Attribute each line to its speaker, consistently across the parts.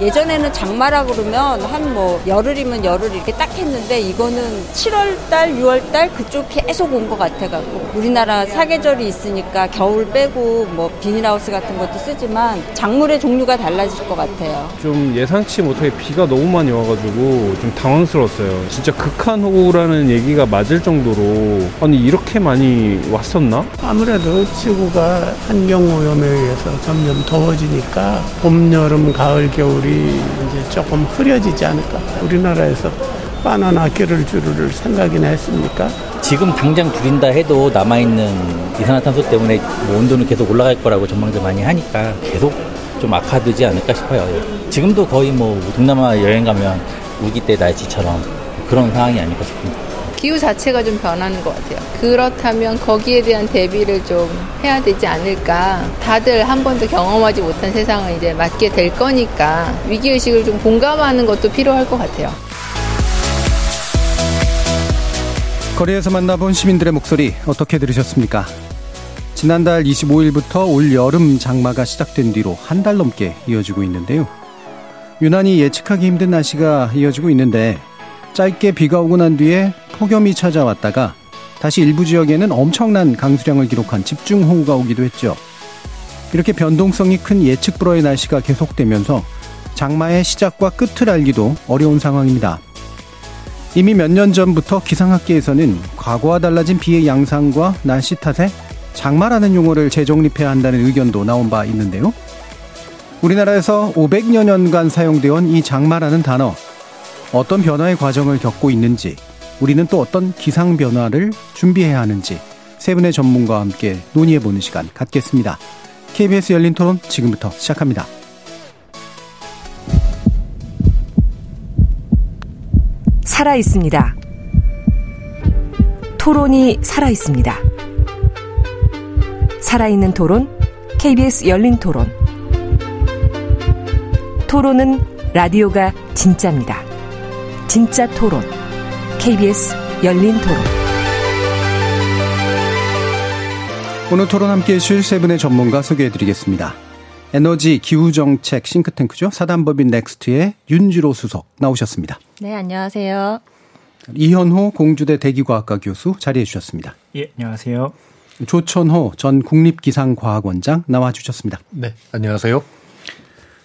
Speaker 1: 예전에는 장마라 그러면 한 뭐 열흘이면 열흘 이렇게 딱 했는데 이거는 7월 달, 6월 달 그쪽 계속 온 것 같아갖고 우리나라 사계절이 있으니까 겨울 빼고 뭐 비닐하우스 같은 것도 쓰지만 작물의 종류가 달라질 것 같아요.
Speaker 2: 좀 예상치 못하게 비가 너무 많이 와가지고 좀 당황스러웠어요. 진짜 극한호우라는 얘기가 맞을 정도로 아니 이렇게 많이 왔었나?
Speaker 3: 아무래도 지구가 환경오염에 의해서 점점 더워지니까 봄, 여름, 가을, 겨울 이 이제 조금 흐려지지 않을까. 우리나라에서 바나나 귤을 주를 생각이나 했습니까?
Speaker 4: 지금 당장 줄인다 해도 남아있는 이산화탄소 때문에 뭐 온도는 계속 올라갈 거라고 전망들 많이 하니까 계속 좀 악화되지 않을까 싶어요. 지금도 거의 뭐 동남아 여행 가면 우기 때 날씨처럼 그런 상황이 아닐까 싶습니다.
Speaker 5: 기후 자체가 좀 변하는 것 같아요. 그렇다면 거기에 대한 대비를 좀 해야 되지 않을까. 다들 한 번도 경험하지 못한 세상을 이제 맞게 될 거니까 위기의식을 좀 공감하는 것도 필요할 것 같아요.
Speaker 6: 거리에서 만나본 시민들의 목소리 어떻게 들으셨습니까? 지난달 25일부터 올 여름 장마가 시작된 뒤로 한 달 넘게 이어지고 있는데요. 유난히 예측하기 힘든 날씨가 이어지고 있는데 짧게 비가 오고 난 뒤에 폭염이 찾아왔다가 다시 일부 지역에는 엄청난 강수량을 기록한 집중호우가 오기도 했죠. 이렇게 변동성이 큰 예측 불허의 날씨가 계속되면서 장마의 시작과 끝을 알기도 어려운 상황입니다. 이미 몇 년 전부터 기상학계에서는 과거와 달라진 비의 양상과 날씨 탓에 장마라는 용어를 재정립해야 한다는 의견도 나온 바 있는데요. 우리나라에서 500여 년간 사용되어 온 이 장마라는 단어, 어떤 변화의 과정을 겪고 있는지, 우리는 또 어떤 기상 변화를 준비해야 하는지 세 분의 전문가와 함께 논의해 보는 시간 갖겠습니다. KBS 열린 토론 지금부터 시작합니다.
Speaker 7: 살아 있습니다. 토론이 살아 있습니다. 살아있는 토론, KBS 열린 토론. 토론은 라디오가 진짜입니다. 진짜 토론, KBS 열린 토론.
Speaker 6: 오늘 토론 함께 해주실 세 분의 전문가 소개해 드리겠습니다. 에너지 기후정책 싱크탱크죠. 사단법인 넥스트의 윤지로 수석 나오셨습니다.
Speaker 8: 네, 안녕하세요.
Speaker 6: 이현호 공주대 대기과학과 교수 자리해 주셨습니다.
Speaker 9: 예, 안녕하세요.
Speaker 6: 조천호 전 국립기상과학원장 나와 주셨습니다.
Speaker 10: 네, 안녕하세요.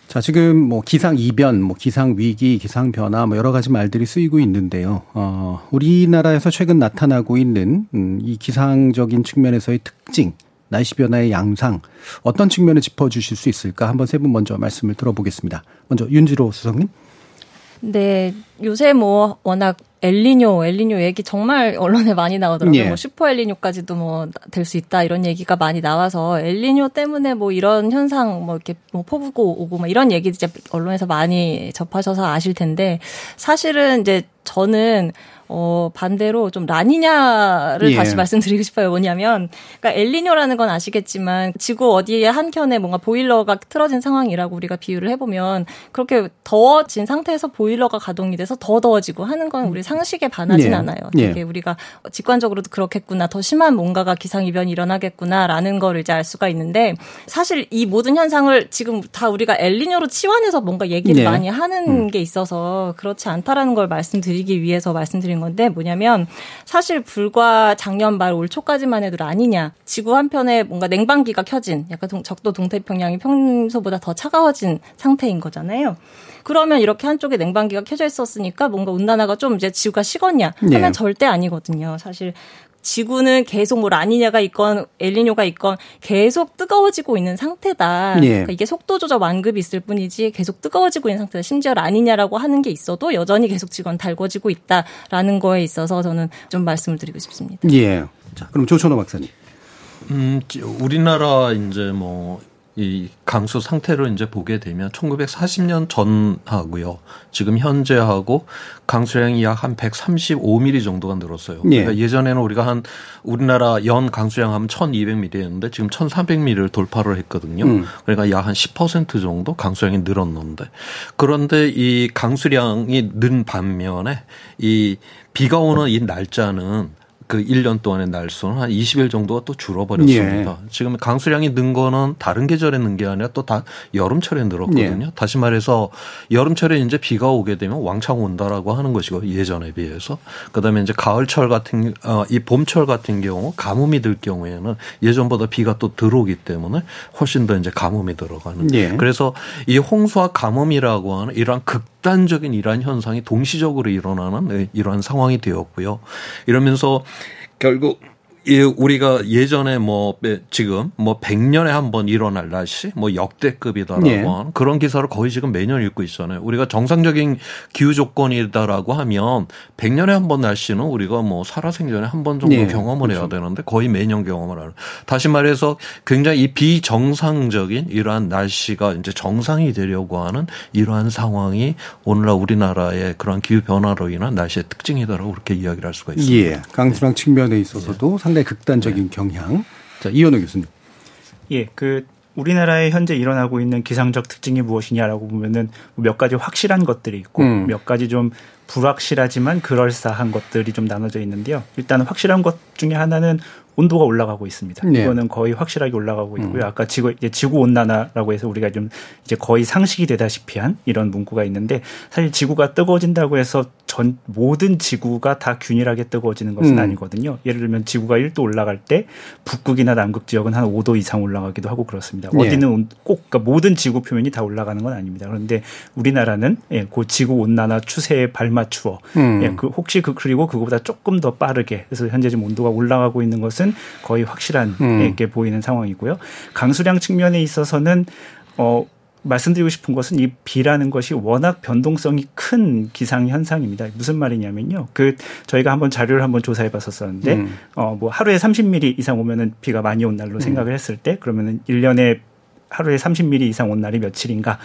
Speaker 6: 자, 지금 뭐 기상 이변, 뭐 기상 위기, 기상 변화 뭐 여러 가지 말들이 쓰이고 있는데요. 어, 우리나라에서 최근 나타나고 있는 음, 이 기상적인 측면에서의 특징, 날씨 변화의 양상 어떤 측면을 짚어 주실 수 있을까? 한번 세 분 먼저 말씀을 들어보겠습니다. 먼저 윤지로 수석님.
Speaker 8: 네, 요새 뭐 워낙 엘리뇨, 엘리뇨 얘기 정말 언론에 많이 나오더라고요.
Speaker 6: 예.
Speaker 8: 뭐 슈퍼 엘리뇨까지도 뭐 될 수 있다 이런 얘기가 많이 나와서 엘리뇨 때문에 뭐 이런 현상 뭐 이렇게 뭐 포부고 오고 뭐 이런 얘기 이제 언론에서 많이 접하셔서 아실 텐데 사실은 이제 저는 어, 반대로 좀 라니냐를
Speaker 6: 예.
Speaker 8: 다시 말씀드리고 싶어요. 뭐냐면, 그러니까 엘리뇨라는 건 아시겠지만, 지구 어디에 한 켠에 뭔가 보일러가 틀어진 상황이라고 우리가 비유를 해보면, 그렇게 더워진 상태에서 보일러가 가동이 돼서 더 더워지고 하는 건 우리 상식에 반하진
Speaker 6: 예.
Speaker 8: 않아요.
Speaker 6: 예.
Speaker 8: 되게 우리가 직관적으로도 그렇겠구나, 더 심한 뭔가가 기상이변이 일어나겠구나라는 거를 이제 알 수가 있는데, 사실 이 모든 현상을 지금 다 우리가 엘리뇨로 치환해서 뭔가 얘기를
Speaker 6: 예.
Speaker 8: 많이 하는 게 있어서 그렇지 않다라는 걸 말씀드리기 위해서 말씀드린 건데 뭐냐면 사실 불과 작년 말 올 초까지만 해도 아니냐 지구 한편에 뭔가 냉방기가 켜진 약간 동- 적도 동태평양이 평소보다 더 차가워진 상태인 거잖아요. 그러면 이렇게 한쪽에 냉방기가 켜져 있었으니까 뭔가 온난화가 좀 이제 지구가 식었냐 하면
Speaker 6: 네.
Speaker 8: 절대 아니거든요. 사실 지구는 계속 뭐 라니냐가 있건 엘리뇨가 있건 계속 뜨거워지고 있는 상태다.
Speaker 6: 예.
Speaker 8: 그러니까 이게 속도 조절 완급이 있을 뿐이지 계속 뜨거워지고 있는 상태다. 심지어 라니냐라고 하는 게 있어도 여전히 계속 지구는 달궈지고 있다라는 거에 있어서 저는 좀 말씀을 드리고 싶습니다.
Speaker 6: 예. 자, 그럼 조천호 박사님.
Speaker 10: 음, 지- 우리나라 이제 뭐
Speaker 9: 이 강수 상태를 이제 보게 되면 1940년 전하고요. 지금 현재하고 강수량이 약 한 135mm 정도가 늘었어요.
Speaker 6: 예.
Speaker 9: 그러니까 예전에는 우리가 한 우리나라 연 강수량 하면 1200mm였는데 지금 1300mm를 돌파를 했거든요.
Speaker 6: 음.
Speaker 9: 그러니까 약 한 10% 정도 강수량이 늘었는데 그런데 이 강수량이 는 반면에 이 비가 오는 이 날짜는 그 1년 동안의 날수는 한 20일 정도가 또 줄어버렸습니다.
Speaker 6: 예.
Speaker 9: 지금 강수량이 는 거는 다른 계절에 는 게 아니라 또 다 여름철에 늘었거든요.
Speaker 6: 예.
Speaker 9: 다시 말해서 여름철에 이제 비가 오게 되면 왕창 온다라고 하는 것이고 예전에 비해서 그다음에 이제 가을철 같은 어, 이 봄철 같은 경우 가뭄이 들 경우에는 예전보다 비가 또 들어오기 때문에 훨씬 더 이제 가뭄이 들어가는.
Speaker 6: 예.
Speaker 9: 그래서 이 홍수와 가뭄이라고 하는 이러한 극단적인 이러한 현상이 동시적으로 일어나는 네, 이러한 상황이 되었고요. 이러면서 결국 이 우리가 예전에 뭐 지금 뭐 100년에 한 번 일어날 날씨 뭐 역대급이다라고
Speaker 6: 예.
Speaker 9: 하는 그런 기사를 거의 지금 매년 읽고 있잖아요. 우리가 정상적인 기후 조건이다라고 하면 100년에 한 번 날씨는 우리가 뭐 살아생전에 한 번 정도
Speaker 6: 예.
Speaker 9: 경험을 해야 되는데 거의 매년 경험을 하는. 다시 말해서 굉장히 이 비정상적인 이러한 날씨가 이제 정상이 되려고 하는 이러한 상황이 오늘날 우리나라의 그런 기후 변화로 인한 날씨의 특징이다라고 그렇게 이야기를 할 수가 있습니다.
Speaker 6: 예. 강수량 측면에 있어서도 상당히 극단적인 경향. 자, 이현우 교수님.
Speaker 10: 예, 그 우리나라에 현재 일어나고 있는 기상적 특징이 무엇이냐라고 보면은 몇 가지 확실한 것들이 있고
Speaker 6: 음.
Speaker 10: 몇 가지 좀 불확실하지만 그럴싸한 것들이 좀 나눠져 있는데요. 일단 확실한 것 중에 하나는 온도가 올라가고 있습니다.
Speaker 6: 네.
Speaker 10: 이거는 거의 확실하게 올라가고
Speaker 6: 음.
Speaker 10: 있고요. 아까 지구 이제 지구 온난화라고 해서 우리가 좀 이제 거의 상식이 되다시피 한 이런 문구가 있는데 사실 지구가 뜨거워진다고 해서 전 모든 지구가 다 균일하게 뜨거워지는 것은
Speaker 6: 음.
Speaker 10: 아니거든요. 예를 들면 지구가 1도 올라갈 때 북극이나 남극 지역은 한 5도 이상 올라가기도 하고 그렇습니다.
Speaker 6: 예.
Speaker 10: 어디는 온- 꼭 그러니까 모든 지구 표면이 다 올라가는 건 아닙니다. 그런데 우리나라는 예, 그 지구 온난화 추세에 발맞추어
Speaker 6: 음.
Speaker 10: 예, 그 혹시 그 그리고 그거보다 조금 더 빠르게 그래서 현재 지금 온도가 올라가고 있는 것은 거의 확실한
Speaker 6: 음.
Speaker 10: 예, 게 보이는 상황이고요. 강수량 측면에 있어서는 어 말씀드리고 싶은 것은 이 비라는 것이 워낙 변동성이 큰 기상 현상입니다. 무슨 말이냐면요. 그 저희가 한번 자료를 한번 조사해 봤었었는데
Speaker 6: 음.
Speaker 10: 어뭐 하루에 30mm 이상 오면은 비가 많이 온 날로 생각을 했을 때 그러면은 1년에 하루에 30mm 이상 온 날이 며칠인가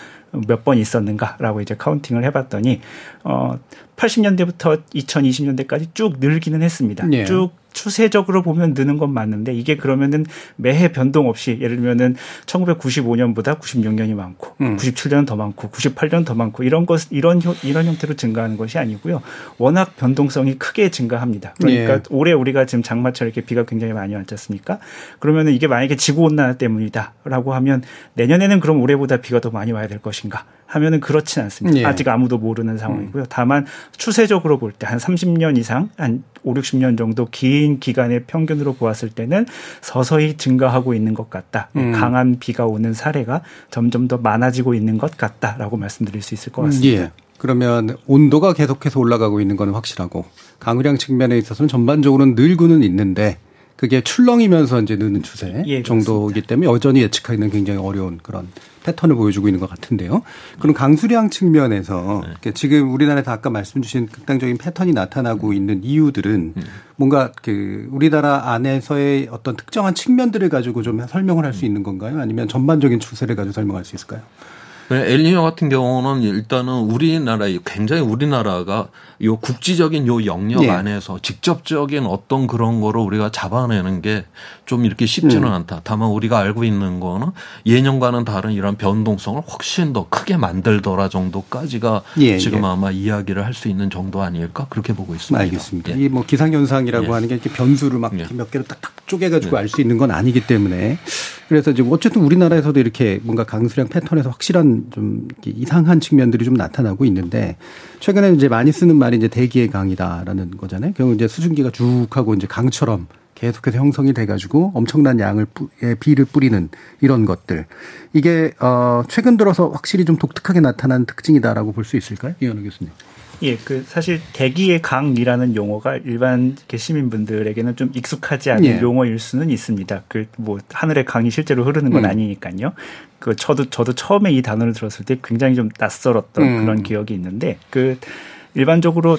Speaker 10: 몇 번 있었는가라고 이제 카운팅을 해봤더니 어 80년대부터 2020년대까지 쭉 늘기는 했습니다.
Speaker 6: 예.
Speaker 10: 쭉 추세적으로 보면 느는 건 맞는데 이게 그러면은 매해 변동 없이 예를 들면은 1995년보다 96년이 많고
Speaker 6: 음.
Speaker 10: 97년은 더 많고 98년 더 많고 이런 것 이런 형- 이런 형태로 증가하는 것이 아니고요. 워낙 변동성이 크게 증가합니다. 그러니까
Speaker 6: 예.
Speaker 10: 올해 우리가 지금 장마철 이렇게 비가 굉장히 많이 왔지 않습니까? 그러면은 이게 만약에 지구 온난화 때문이다라고 하면 내년에는 그럼 올해보다 비가 더 많이 와야 될 것인가? 하면은 그렇진 않습니다.
Speaker 6: 예.
Speaker 10: 아직 아무도 모르는 상황이고요. 다만 추세적으로 볼 때 한 30년 이상 한 5, 60년 정도 긴 기간의 평균으로 보았을 때는 서서히 증가하고 있는 것 같다.
Speaker 6: 음.
Speaker 10: 강한 비가 오는 사례가 점점 더 많아지고 있는 것 같다라고 말씀드릴 수 있을 것 같습니다.
Speaker 6: 예. 그러면 온도가 계속해서 올라가고 있는 건 확실하고 강우량 측면에 있어서는 전반적으로는 늘고는 있는데 그게 출렁이면서 이제 느는 추세
Speaker 10: 예,
Speaker 6: 정도이기 때문에 여전히 예측하기는 굉장히 어려운 그런 패턴을 보여주고 있는 것 같은데요. 그럼 강수량 측면에서 이렇게 지금 우리나라에서 아까 말씀 주신 극단적인 패턴이 나타나고 있는 이유들은 뭔가 그 우리나라 안에서의 어떤 특정한 측면들을 가지고 좀 설명을 할 수 있는 건가요? 아니면 전반적인 추세를 가지고 설명할 수 있을까요?
Speaker 9: 네, 엘니뇨 같은 경우는 일단은 우리나라 굉장히 우리나라가 요 국지적인 요 영역
Speaker 6: 예.
Speaker 9: 안에서 직접적인 어떤 그런 거를 우리가 잡아내는 게 좀 이렇게 쉽지는
Speaker 6: 음.
Speaker 9: 않다. 다만 우리가 알고 있는 거는 예년과는 다른 이런 변동성을 훨씬 더 크게 만들더라 정도까지가
Speaker 6: 예,
Speaker 9: 지금
Speaker 6: 예.
Speaker 9: 아마 이야기를 할 수 있는 정도 아닐까 그렇게 보고 있습니다.
Speaker 6: 알겠습니다.
Speaker 9: 예.
Speaker 6: 이뭐 기상 현상이라고
Speaker 9: 예.
Speaker 6: 하는 게 이렇게 변수를 막
Speaker 9: 예.
Speaker 6: 몇 개로 딱딱 쪼개가지고
Speaker 9: 예.
Speaker 6: 알수 있는 건 아니기 때문에 그래서 지금 어쨌든 우리나라에서도 이렇게 뭔가 강수량 패턴에서 확실한 좀 이상한 측면들이 좀 나타나고 있는데 최근에 이제 많이 쓰는 말이 이제 대기의 강이다라는 거잖아요. 결국 이제 수증기가 쭉 하고 이제 강처럼 계속해서 형성이 돼가지고 엄청난 양을 뿌- 의 비를 뿌리는 이런 것들 이게 어 최근 들어서 확실히 좀 독특하게 나타난 특징이다라고 볼 수 있을까요, 이현우 교수님?
Speaker 10: 예, 그 사실 대기의 강이라는 용어가 일반 시민분들에게는 좀 익숙하지 않은
Speaker 6: 예.
Speaker 10: 용어일 수는 있습니다. 그 뭐 하늘의 강이 실제로 흐르는 건
Speaker 6: 음.
Speaker 10: 아니니까요. 그 저도 저도 처음에 이 단어를 들었을 때 굉장히 좀 낯설었던
Speaker 6: 음.
Speaker 10: 그런 기억이 있는데 그 일반적으로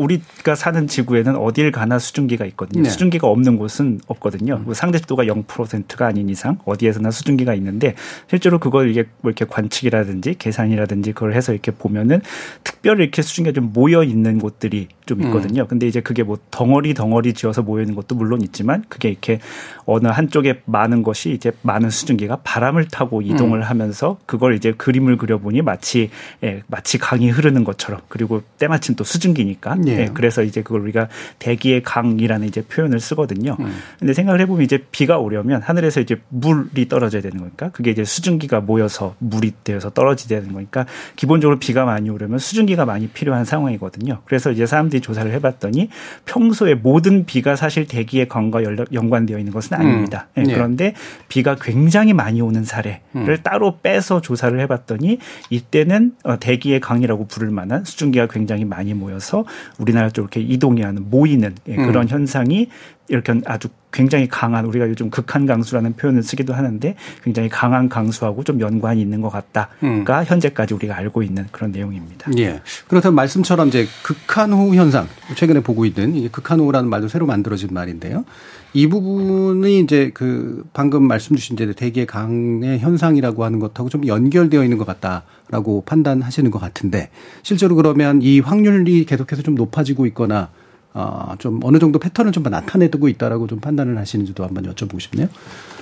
Speaker 10: 우리가 사는 지구에는 어딜 가나 수증기가 있거든요.
Speaker 6: 네.
Speaker 10: 수증기가 없는 곳은 없거든요. 뭐 상대 습도가 0%가 아닌 이상 어디에서나 수증기가 있는데 실제로 그걸 이게 뭐 이렇게 관측이라든지 계산이라든지 그걸 해서 이렇게 보면은 특별히 이렇게 수증기가 좀 모여 있는 곳들이 좀 있거든요. 근데 이제 그게 뭐 덩어리 덩어리 지어서 모여 있는 것도 물론 있지만 그게 이렇게 어느 한쪽에 많은 것이 이제 많은 수증기가 바람을 타고 이동을 하면서 그걸 이제 그림을 그려보니 마치 예, 마치 강이 흐르는 것처럼 그리고 때마침 또 수증기니까
Speaker 6: 예.
Speaker 10: 예, 그래서 이제 그걸 우리가 대기의 강이라는 이제 표현을 쓰거든요. 근데 생각을 해보면 이제 비가 오려면 하늘에서 이제 물이 떨어져야 되는 거니까 그게 이제 수증기가 모여서 물이 되어서 떨어지야 되는 거니까 기본적으로 비가 많이 오려면 수증기가 많이 필요한 상황이거든요. 그래서 이제 사람들이 조사를 해봤더니 평소에 모든 비가 사실 대기의 강과 연관되어 있는 것은 아닙니다.
Speaker 6: 음.
Speaker 10: 예,
Speaker 6: 예.
Speaker 10: 그런데 비가 굉장히 많이 오는 사례를
Speaker 6: 음.
Speaker 10: 따로 빼서 조사를 해봤더니 이때는 어, 대기의 강이라고 부를 만한 수증기가 굉장히 많이 모여서 우리나라 쪽으로 이렇게 이동이 하는 모이는 예,
Speaker 6: 음.
Speaker 10: 그런 현상이 이렇게 아주 굉장히 강한 우리가 요즘 극한 강수라는 표현을 쓰기도 하는데 굉장히 강한 강수하고 좀 연관이 있는 것 같다가
Speaker 6: 음.
Speaker 10: 현재까지 우리가 알고 있는 그런 내용입니다.
Speaker 6: 예. 그렇다면 말씀처럼 이제 극한 호우 현상 최근에 보고 있는 이게 극한 호우라는 말도 새로 만들어진 말인데요. 이 부분이 이제 그 방금 말씀 주신 이제 대기의 강의 현상이라고 하는 것하고 좀 연결되어 있는 것 같다라고 판단하시는 것 같은데 실제로 그러면 이 확률이 계속해서 좀 높아지고 있거나 아, 좀 어느 정도 패턴을 좀 나타내고 있다라고 좀 판단을 하시는지도 한번 여쭤보고 싶네요.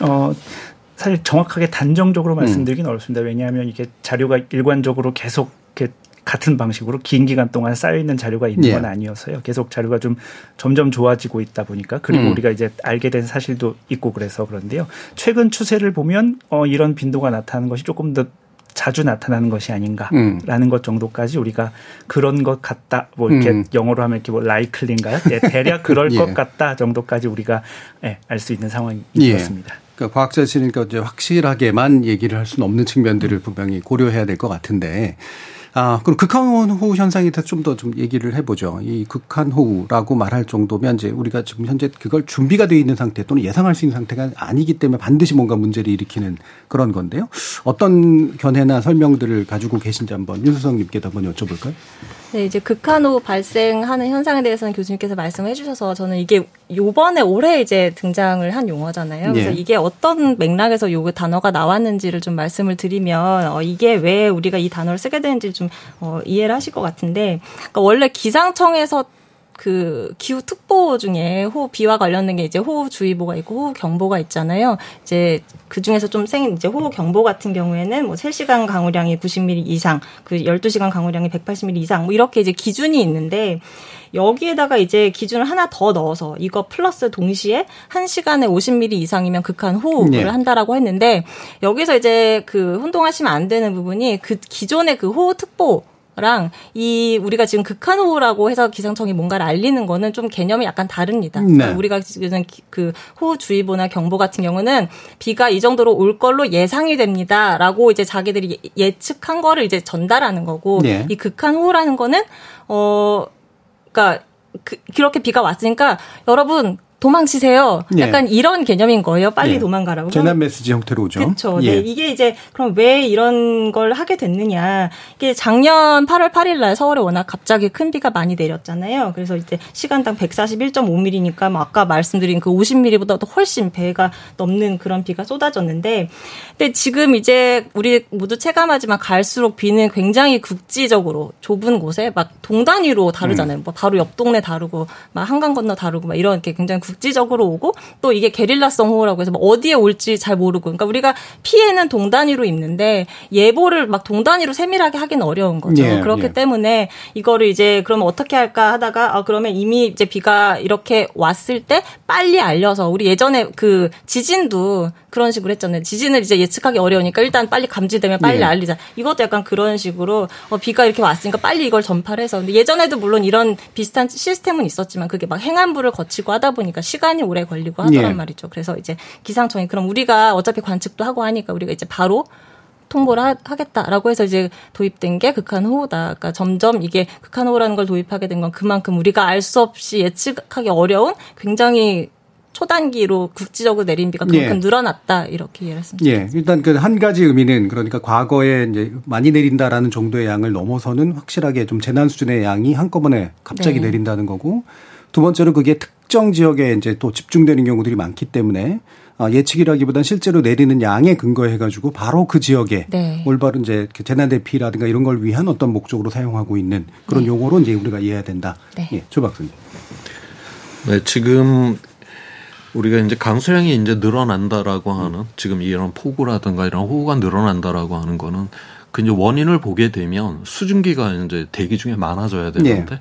Speaker 10: 어, 사실 정확하게 단정적으로
Speaker 6: 음.
Speaker 10: 말씀드리긴 어렵습니다. 왜냐하면 이게 자료가 일관적으로 계속 이렇게 같은 방식으로 긴 기간 동안 쌓여 있는 자료가 있는
Speaker 6: 예.
Speaker 10: 건 아니어서요. 계속 자료가 좀 점점 좋아지고 있다 보니까 그리고
Speaker 6: 음.
Speaker 10: 우리가 이제 알게 된 사실도 있고 그래서 그런데요. 최근 추세를 보면 어 이런 빈도가 나타나는 것이 조금 더 자주 나타나는 것이 아닌가라는
Speaker 6: 음.
Speaker 10: 것 정도까지 우리가 그런 것 같다 뭐 이렇게
Speaker 6: 음.
Speaker 10: 영어로 하면 이렇게 뭐 라이클린가요? 네, 대략 그럴
Speaker 6: 예.
Speaker 10: 것 같다 정도까지 우리가 예, 알수 있는 상황인
Speaker 6: 예.
Speaker 10: 것 같습니다.
Speaker 6: 그러니까 과학자시니까 이제 확실하게만 얘기를 할 수는 없는 측면들을 분명히 고려해야 될 것 같은데 아, 그럼 극한 호우 현상에 대해서 좀더좀 얘기를 해보죠. 이 극한 호우라고 말할 정도면 이제 우리가 지금 현재 그걸 준비가 되어 있는 상태 또는 예상할 수 있는 상태가 아니기 때문에 반드시 뭔가 문제를 일으키는 그런 건데요. 어떤 견해나 설명들을 가지고 계신지 한번 윤수성님께도 한번 여쭤볼까요?
Speaker 8: 네, 이제 극한호 발생하는 현상에 대해서는 교수님께서 말씀을 해주셔서 저는 이게 요번에 올해 이제 등장을 한 용어잖아요. 그래서
Speaker 6: 예.
Speaker 8: 이게 어떤 맥락에서 요 단어가 나왔는지를 좀 말씀을 드리면 어, 이게 왜 우리가 이 단어를 쓰게 되는지 좀 어, 이해를 하실 것 같은데 그러니까 원래 기상청에서 그 기후 특보 중에 호우 비와 관련된 게 이제 호우 주의보가 있고 호우 경보가 있잖아요. 이제 그 중에서 좀 생 이제 호우 경보 같은 경우에는 뭐 3시간 강우량이 90mm 이상, 그 12시간 강우량이 180mm 이상 뭐 이렇게 이제 기준이 있는데 여기에다가 이제 기준을 하나 더 넣어서 이거 플러스 동시에 1시간에 50mm 이상이면 극한 호우를
Speaker 6: 네.
Speaker 8: 한다라고 했는데 여기서 이제 그 혼동하시면 안 되는 부분이 그 기존의 그 호우 특보 랑 이 우리가 지금 극한호우라고 해서 기상청이 뭔가를 알리는 거는 좀 개념이 약간 다릅니다.
Speaker 6: 네.
Speaker 8: 그러니까 우리가 지금 그 호우주의보나 경보 같은 경우는 비가 이 정도로 올 걸로 예상이 됩니다라고 이제 자기들이 예- 예측한 거를 이제 전달하는 거고
Speaker 6: 네.
Speaker 8: 이 극한호우라는 거는 어 그러니까 그, 그렇게 비가 왔으니까 여러분 도망치세요.
Speaker 6: 네.
Speaker 8: 약간 이런 개념인 거예요. 빨리
Speaker 6: 네.
Speaker 8: 도망가라고.
Speaker 6: 재난 메시지 형태로 오죠.
Speaker 8: 그렇죠.
Speaker 6: 예.
Speaker 8: 네, 이게 이제 그럼 왜 이런 걸 하게 됐느냐? 이게 작년 8월 8일 날 서울에 워낙 갑자기 큰 비가 많이 내렸잖아요. 그래서 이제 시간당 141.5mm니까 뭐 아까 말씀드린 그 50mm보다 도 훨씬 배가 넘는 그런 비가 쏟아졌는데 근데 지금 이제 우리 모두 체감하지만 갈수록 비는 굉장히 국지적으로 좁은 곳에 막 동단위로 다르잖아요. 뭐 바로 옆 동네 다르고 막 한강 건너 다르고 막 이런 게 굉장히 국지적으로 오고 또 이게 게릴라성 호우라고 해서 뭐 어디에 올지 잘 모르고 그러니까 우리가 피해는 동단위로 입는데 예보를 막 동단위로 세밀하게 하기는 어려운 거죠.
Speaker 6: 예,
Speaker 8: 그렇기
Speaker 6: 예.
Speaker 8: 때문에 이거를 이제 그러면 어떻게 할까 하다가 아 그러면 이미 이제 비가 이렇게 왔을 때 빨리 알려서 우리 예전에 그 지진도 그런 식으로 했잖아요. 지진을 이제 예측하기 어려우니까 일단 빨리 감지되면 빨리
Speaker 6: 예.
Speaker 8: 알리자. 이것도 약간 그런 식으로 어, 비가 이렇게 왔으니까 빨리 이걸 전파를 해서 근데 예전에도 물론 이런 비슷한 시스템은 있었지만 그게 막 행안부를 거치고 하다 보니까 시간이 오래 걸리고 하더란
Speaker 6: 예.
Speaker 8: 말이죠. 그래서 이제 기상청이 그럼 우리가 어차피 관측도 하고 하니까 우리가 이제 바로 통보를 하, 하겠다라고 해서 이제 도입된 게 극한 호우다. 그러니까 점점 이게 극한 호우라는 걸 도입하게 된 건 그만큼 우리가 알 수 없이 예측하기 어려운 굉장히 초단기로 국지적으로 내린 비가 그만큼
Speaker 6: 예.
Speaker 8: 늘어났다 이렇게 이해를 했습니다.
Speaker 6: 예, 일단 그 한 가지 의미는 그러니까 과거에 이제 많이 내린다라는 정도의 양을 넘어서는 확실하게 좀 재난 수준의 양이 한꺼번에 갑자기
Speaker 8: 네.
Speaker 6: 내린다는 거고 두 번째로 그게 특정 지역에 이제 또 집중되는 경우들이 많기 때문에 아, 예측이라기보단 실제로 내리는 양에 근거해 가지고 바로 그 지역에
Speaker 8: 네.
Speaker 6: 올바른 이제 그 재난 대피라든가 이런 걸 위한 어떤 목적으로 사용하고 있는 그런
Speaker 8: 네.
Speaker 6: 용어로 이제 우리가 이해해야 된다.
Speaker 8: 네.
Speaker 6: 예, 조 박사님.
Speaker 9: 네, 지금 우리가 이제 강수량이 이제 늘어난다라고 하는 지금 이런 폭우라든가 이런 호우가 늘어난다라고 하는 거는 그 이제 원인을 보게 되면 수증기가 이제 대기 중에 많아져야 되는데
Speaker 6: 예.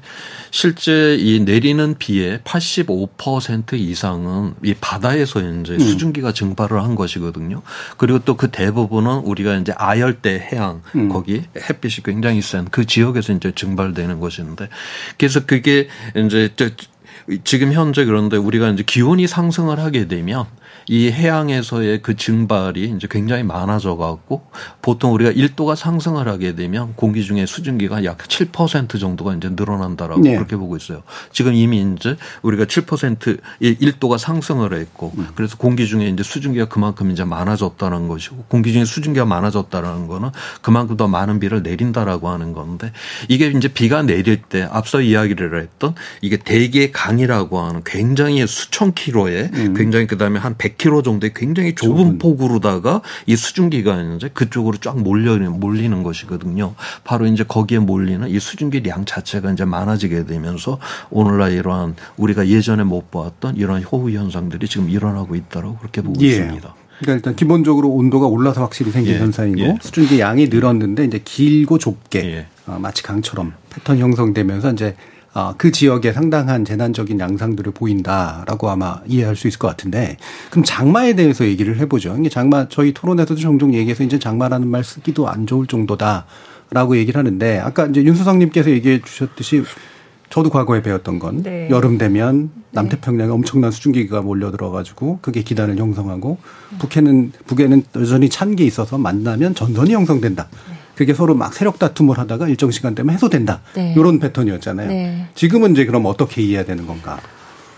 Speaker 9: 실제 이 내리는 비의 85% 이상은 이 바다에서 이제
Speaker 6: 음.
Speaker 9: 수증기가 증발을 한 것이거든요. 그리고 또 그 대부분은 우리가 이제 아열대 해양
Speaker 6: 음.
Speaker 9: 거기 햇빛이 굉장히 센 그 지역에서 이제 증발되는 것인데 그래서 그게 이제 저 지금 현재 그런데 우리가 이제 기온이 상승을 하게 되면 이 해양에서의 그 증발이 이제 굉장히 많아져 갖고 보통 우리가 1도가 상승을 하게 되면 공기 중에 수증기가 약 7% 정도가 이제 늘어난다라고
Speaker 6: 네.
Speaker 9: 그렇게 보고 있어요. 지금 이미 이제 우리가 7% 1도가 상승을 했고 음. 그래서 공기 중에 이제 수증기가 그만큼 이제 많아졌다는 것이고 공기 중에 수증기가 많아졌다는 거는 그만큼 더 많은 비를 내린다라고 하는 건데 이게 이제 비가 내릴 때 앞서 이야기를 했던 이게 대기의 강이라고 하는 굉장히 수천 킬로의 음. 굉장히 그다음에 한1 100km 정도의 굉장히 좁은, 좁은. 폭으로다가 이 수증기가 이제 그쪽으로 쫙 몰려 몰리는 것이거든요. 바로 이제 거기에 몰리는 이 수증기량 자체가 이제 많아지게 되면서 오늘날 이러한 우리가 예전에 못 보았던 이런 호우 현상들이 지금 일어나고 있다고 그렇게 보고
Speaker 6: 예.
Speaker 9: 있습니다.
Speaker 6: 그러니까 일단 기본적으로 온도가 올라서 확실히 생긴
Speaker 9: 예.
Speaker 6: 현상이고
Speaker 9: 예.
Speaker 6: 수증기 양이 늘었는데 이제 길고 좁게
Speaker 9: 예.
Speaker 6: 어, 마치 강처럼 패턴 형성되면서 이제 그 지역에 상당한 재난적인 양상들을 보인다라고 아마 이해할 수 있을 것 같은데 그럼 장마에 대해서 얘기를 해보죠. 이게 장마 저희 토론에서도 종종 얘기해서 이제 장마라는 말 쓰기도 안 좋을 정도다 라고 얘기를 하는데 아까 이제 윤수성님께서 얘기해 주셨듯이 저도 과거에 배웠던 건
Speaker 8: 네.
Speaker 6: 여름 되면 남태평양에 엄청난 수증기가 몰려 들어가지고 그게 기단을 형성하고 북해는 북에는 여전히 찬 게 있어서 만나면 전선이 형성된다. 그게 서로 막 세력 다툼을 하다가 일정 시간 되면 해소된다.
Speaker 8: 네.
Speaker 6: 이런 패턴이었잖아요.
Speaker 8: 네.
Speaker 6: 지금은 이제 그럼 어떻게 이해해야 되는 건가?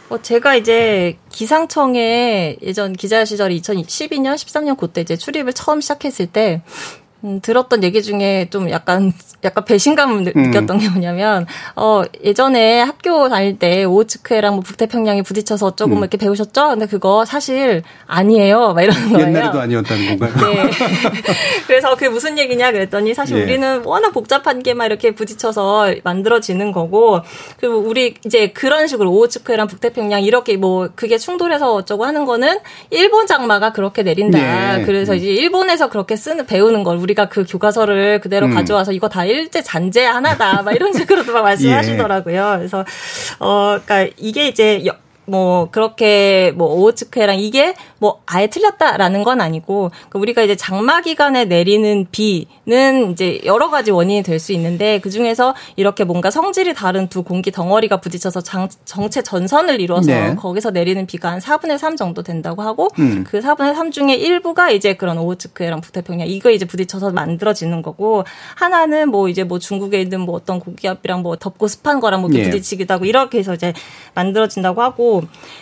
Speaker 8: 어, 제가 이제 기상청에 예전 기자 시절 2012년, 13년 그때 이제 출입을 처음 시작했을 때 음, 들었던 얘기 중에 좀 약간 약간 배신감을 느-
Speaker 6: 음.
Speaker 8: 느꼈던 게 뭐냐면 어 예전에 학교 다닐 때 오츠크해랑 뭐 북태평양이 부딪혀서 조금
Speaker 6: 음.
Speaker 8: 이렇게 배우셨죠? 근데 그거 사실 아니에요. 막 이러는 거예요.
Speaker 6: 옛날에도 아니었다는 건가요?
Speaker 8: 네. 그래서 그게 무슨 얘기냐 그랬더니 사실
Speaker 6: 예.
Speaker 8: 우리는 워낙 복잡한 게 막 이렇게 부딪혀서 만들어지는 거고 그리고 우리 이제 그런 식으로 오호츠크해랑 북태평양 이렇게 뭐 그게 충돌해서 어쩌고 하는 거는 일본 장마가 그렇게 내린다.
Speaker 6: 예.
Speaker 8: 그래서
Speaker 6: 음.
Speaker 8: 이제 일본에서 그렇게 쓰는 배우는 걸 우리가 그 교과서를 그대로
Speaker 6: 음.
Speaker 8: 가져와서 이거 다 일제 잔재 하나다. 막 이런 식으로도 막 말씀하시더라고요. 그래서 어 그러니까 이게 이제 여- 뭐 그렇게 뭐 오츠크해랑 이게 뭐 아예 틀렸다라는 건 아니고 그 우리가 이제 장마 기간에 내리는 비는 이제 여러 가지 원인이 될 수 있는데 그 중에서 이렇게 뭔가 성질이 다른 두 공기 덩어리가 부딪혀서 장, 정체 전선을 이루어서
Speaker 6: 네.
Speaker 8: 거기서 내리는 비가 한 4분의 3 정도 된다고 하고
Speaker 6: 음.
Speaker 8: 그 4분의 3 중에 일부가 이제 그런 오호츠크해랑 북태평양 이거 이제 부딪혀서 만들어지는 거고 하나는 뭐 이제 뭐 중국에 있는 뭐 어떤 고기압이랑 뭐 덥고 습한 거랑 뭐 이렇게
Speaker 6: 예.
Speaker 8: 부딪히기도 하고 이렇게 해서 이제 만들어진다고 하고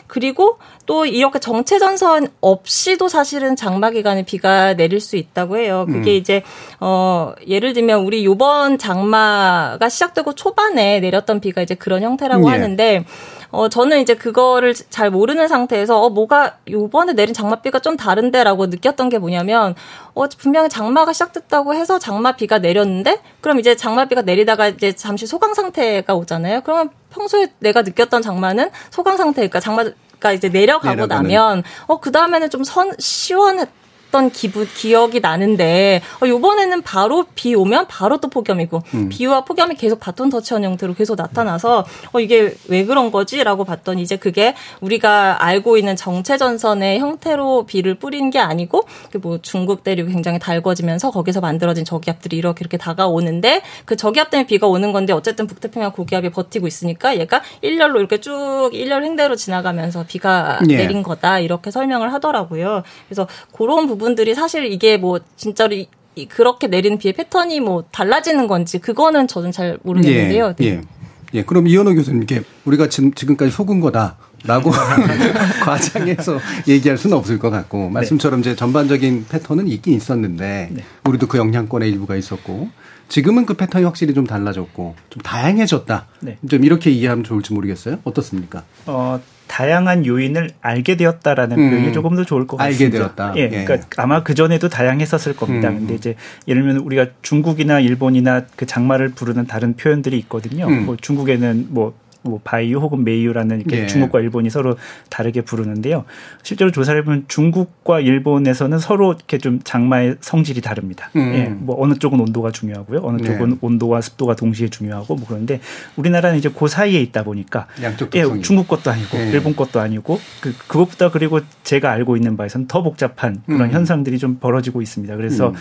Speaker 8: 그리고 또 이렇게 정체 전선 없이도 사실은 장마 기간에 비가 내릴 수 있다고 해요. 그게
Speaker 6: 음.
Speaker 8: 이제 어 예를 들면 우리 요번 장마가 시작되고 초반에 내렸던 비가 이제 그런 형태라고
Speaker 6: 예.
Speaker 8: 하는데 어, 저는 이제 그거를 잘 모르는 상태에서, 어, 뭐가, 요번에 내린 장마비가 좀 다른데라고 느꼈던 게 뭐냐면, 어, 분명히 장마가 시작됐다고 해서 장마비가 내렸는데, 그럼 이제 장마비가 내리다가 이제 잠시 소강 상태가 오잖아요. 그러면 평소에 내가 느꼈던 장마는 소강 상태니까 장마 가 이제 내려가고
Speaker 6: 내려가는.
Speaker 8: 나면, 어, 그 다음에는 좀 선, 시원했, 던 기분 기억이 나는데 어, 요번에는 바로 비 오면 바로 또 폭염이고
Speaker 6: 음.
Speaker 8: 비와 폭염이 계속 바톤 터치한 형태로 계속 나타나서 어 이게 왜 그런 거지라고 봤더니 이제 그게 우리가 알고 있는 정체 전선의 형태로 비를 뿌리는 게 아니고 그뭐 중국 대륙이 굉장히 달궈지면서 거기서 만들어진 저기압들이 이렇게 이렇게 다가오는데 그 저기압 때문에 비가 오는 건데 어쨌든 북태평양 고기압이 버티고 있으니까 얘가 일렬로 이렇게 쭉 일렬 횡대로 지나가면서 비가
Speaker 6: 예.
Speaker 8: 내린 거다 이렇게 설명을 하더라고요. 그래서 그런 부분 들이 사실 이게 뭐 진짜로 이- 이 그렇게 내리는 비의 패턴이 뭐 달라지는 건지 그거는 저는 잘 모르겠는데요. 네.
Speaker 6: 예, 예. 예, 그럼 이현호 교수님께 우리가 지금, 지금까지 속은 거다. 라고 과장해서 얘기할 수는 없을 것 같고 말씀처럼 이제 전반적인 패턴은 있긴 있었는데
Speaker 10: 네.
Speaker 6: 우리도 그 영향권의 일부가 있었고 지금은 그 패턴이 확실히 좀 달라졌고 좀 다양해졌다.
Speaker 10: 네.
Speaker 6: 좀 이렇게 이해하면 좋을지 모르겠어요. 어떻습니까?
Speaker 10: 어, 다양한 요인을 알게 되었다라는
Speaker 6: 음.
Speaker 10: 표현이 조금 더 좋을 것
Speaker 6: 알게
Speaker 10: 같습니다.
Speaker 6: 되었다.
Speaker 10: 예,
Speaker 6: 예.
Speaker 10: 그러니까 아마 그 전에도 다양했었을 겁니다.
Speaker 6: 음.
Speaker 10: 근데 이제 예를 들면 우리가 중국이나 일본이나 그 장마를 부르는 다른 표현들이 있거든요.
Speaker 6: 음.
Speaker 10: 뭐 중국에는 뭐 뭐 바이유 혹은 메이유라는 이렇게
Speaker 6: 예.
Speaker 10: 중국과 일본이 서로 다르게 부르는데요. 실제로 조사를 해보면 중국과 일본에서는 서로 이렇게 좀 장마의 성질이 다릅니다.
Speaker 6: 음.
Speaker 10: 예, 뭐 어느 쪽은 온도가 중요하고요, 어느
Speaker 6: 네.
Speaker 10: 쪽은 온도와 습도가 동시에 중요하고 뭐 그런데 우리나라는 이제 그 사이에 있다 보니까
Speaker 6: 양쪽
Speaker 10: 예. 중국 것도 아니고
Speaker 6: 예.
Speaker 10: 일본 것도 아니고 그 그것보다 그리고 제가 알고 있는 바에서는 더 복잡한 그런
Speaker 6: 음.
Speaker 10: 현상들이 좀 벌어지고 있습니다. 그래서
Speaker 6: 음.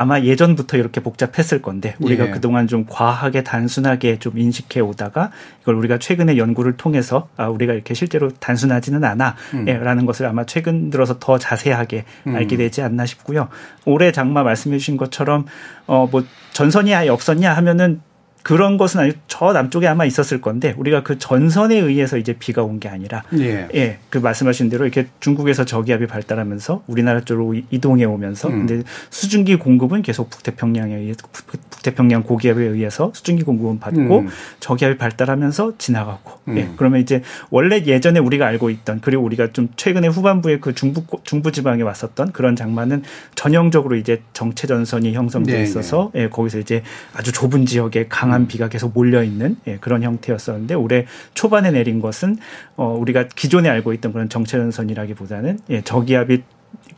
Speaker 10: 아마 예전부터 이렇게 복잡했을 건데 우리가
Speaker 6: 예.
Speaker 10: 그동안 좀 과하게 단순하게 좀 인식해 오다가 이걸 우리가 최근에 연구를 통해서 아 우리가 이렇게 실제로 단순하지는 않아
Speaker 6: 음.
Speaker 10: 예, 라는 것을 아마 최근 들어서 더 자세하게
Speaker 6: 음.
Speaker 10: 알게 되지 않나 싶고요. 올해 장마 말씀해 주신 것처럼 어 뭐 전선이 아예 없었냐 하면은 그런 것은 아니고 저 남쪽에 아마 있었을 건데 우리가 그 전선에 의해서 이제 비가 온 게 아니라
Speaker 6: 예.
Speaker 10: 예, 그 말씀하신 대로 이렇게 중국에서 저기압이 발달하면서 우리나라 쪽으로 이- 이동해 오면서
Speaker 6: 음.
Speaker 10: 근데 수증기 공급은 계속 북태평양에 의해 북- 북태평양 고기압에 의해서 수증기 공급은 받고
Speaker 6: 음.
Speaker 10: 저기압이 발달하면서 지나가고
Speaker 6: 음.
Speaker 10: 예, 그러면 이제 원래 예전에 우리가 알고 있던 그리고 우리가 좀 최근에 후반부에 그 중부 중부 지방에 왔었던 그런 장마는 전형적으로 이제 정체 전선이 형성돼
Speaker 6: 네,
Speaker 10: 있어서 예, 거기서 이제 아주 좁은 지역에 강한 비가 계속 몰려 있는 예, 그런 형태였었는데 올해 초반에 내린 것은 어, 우리가 기존에 알고 있던 그런 정체 전선이라기보다는 예, 저기압이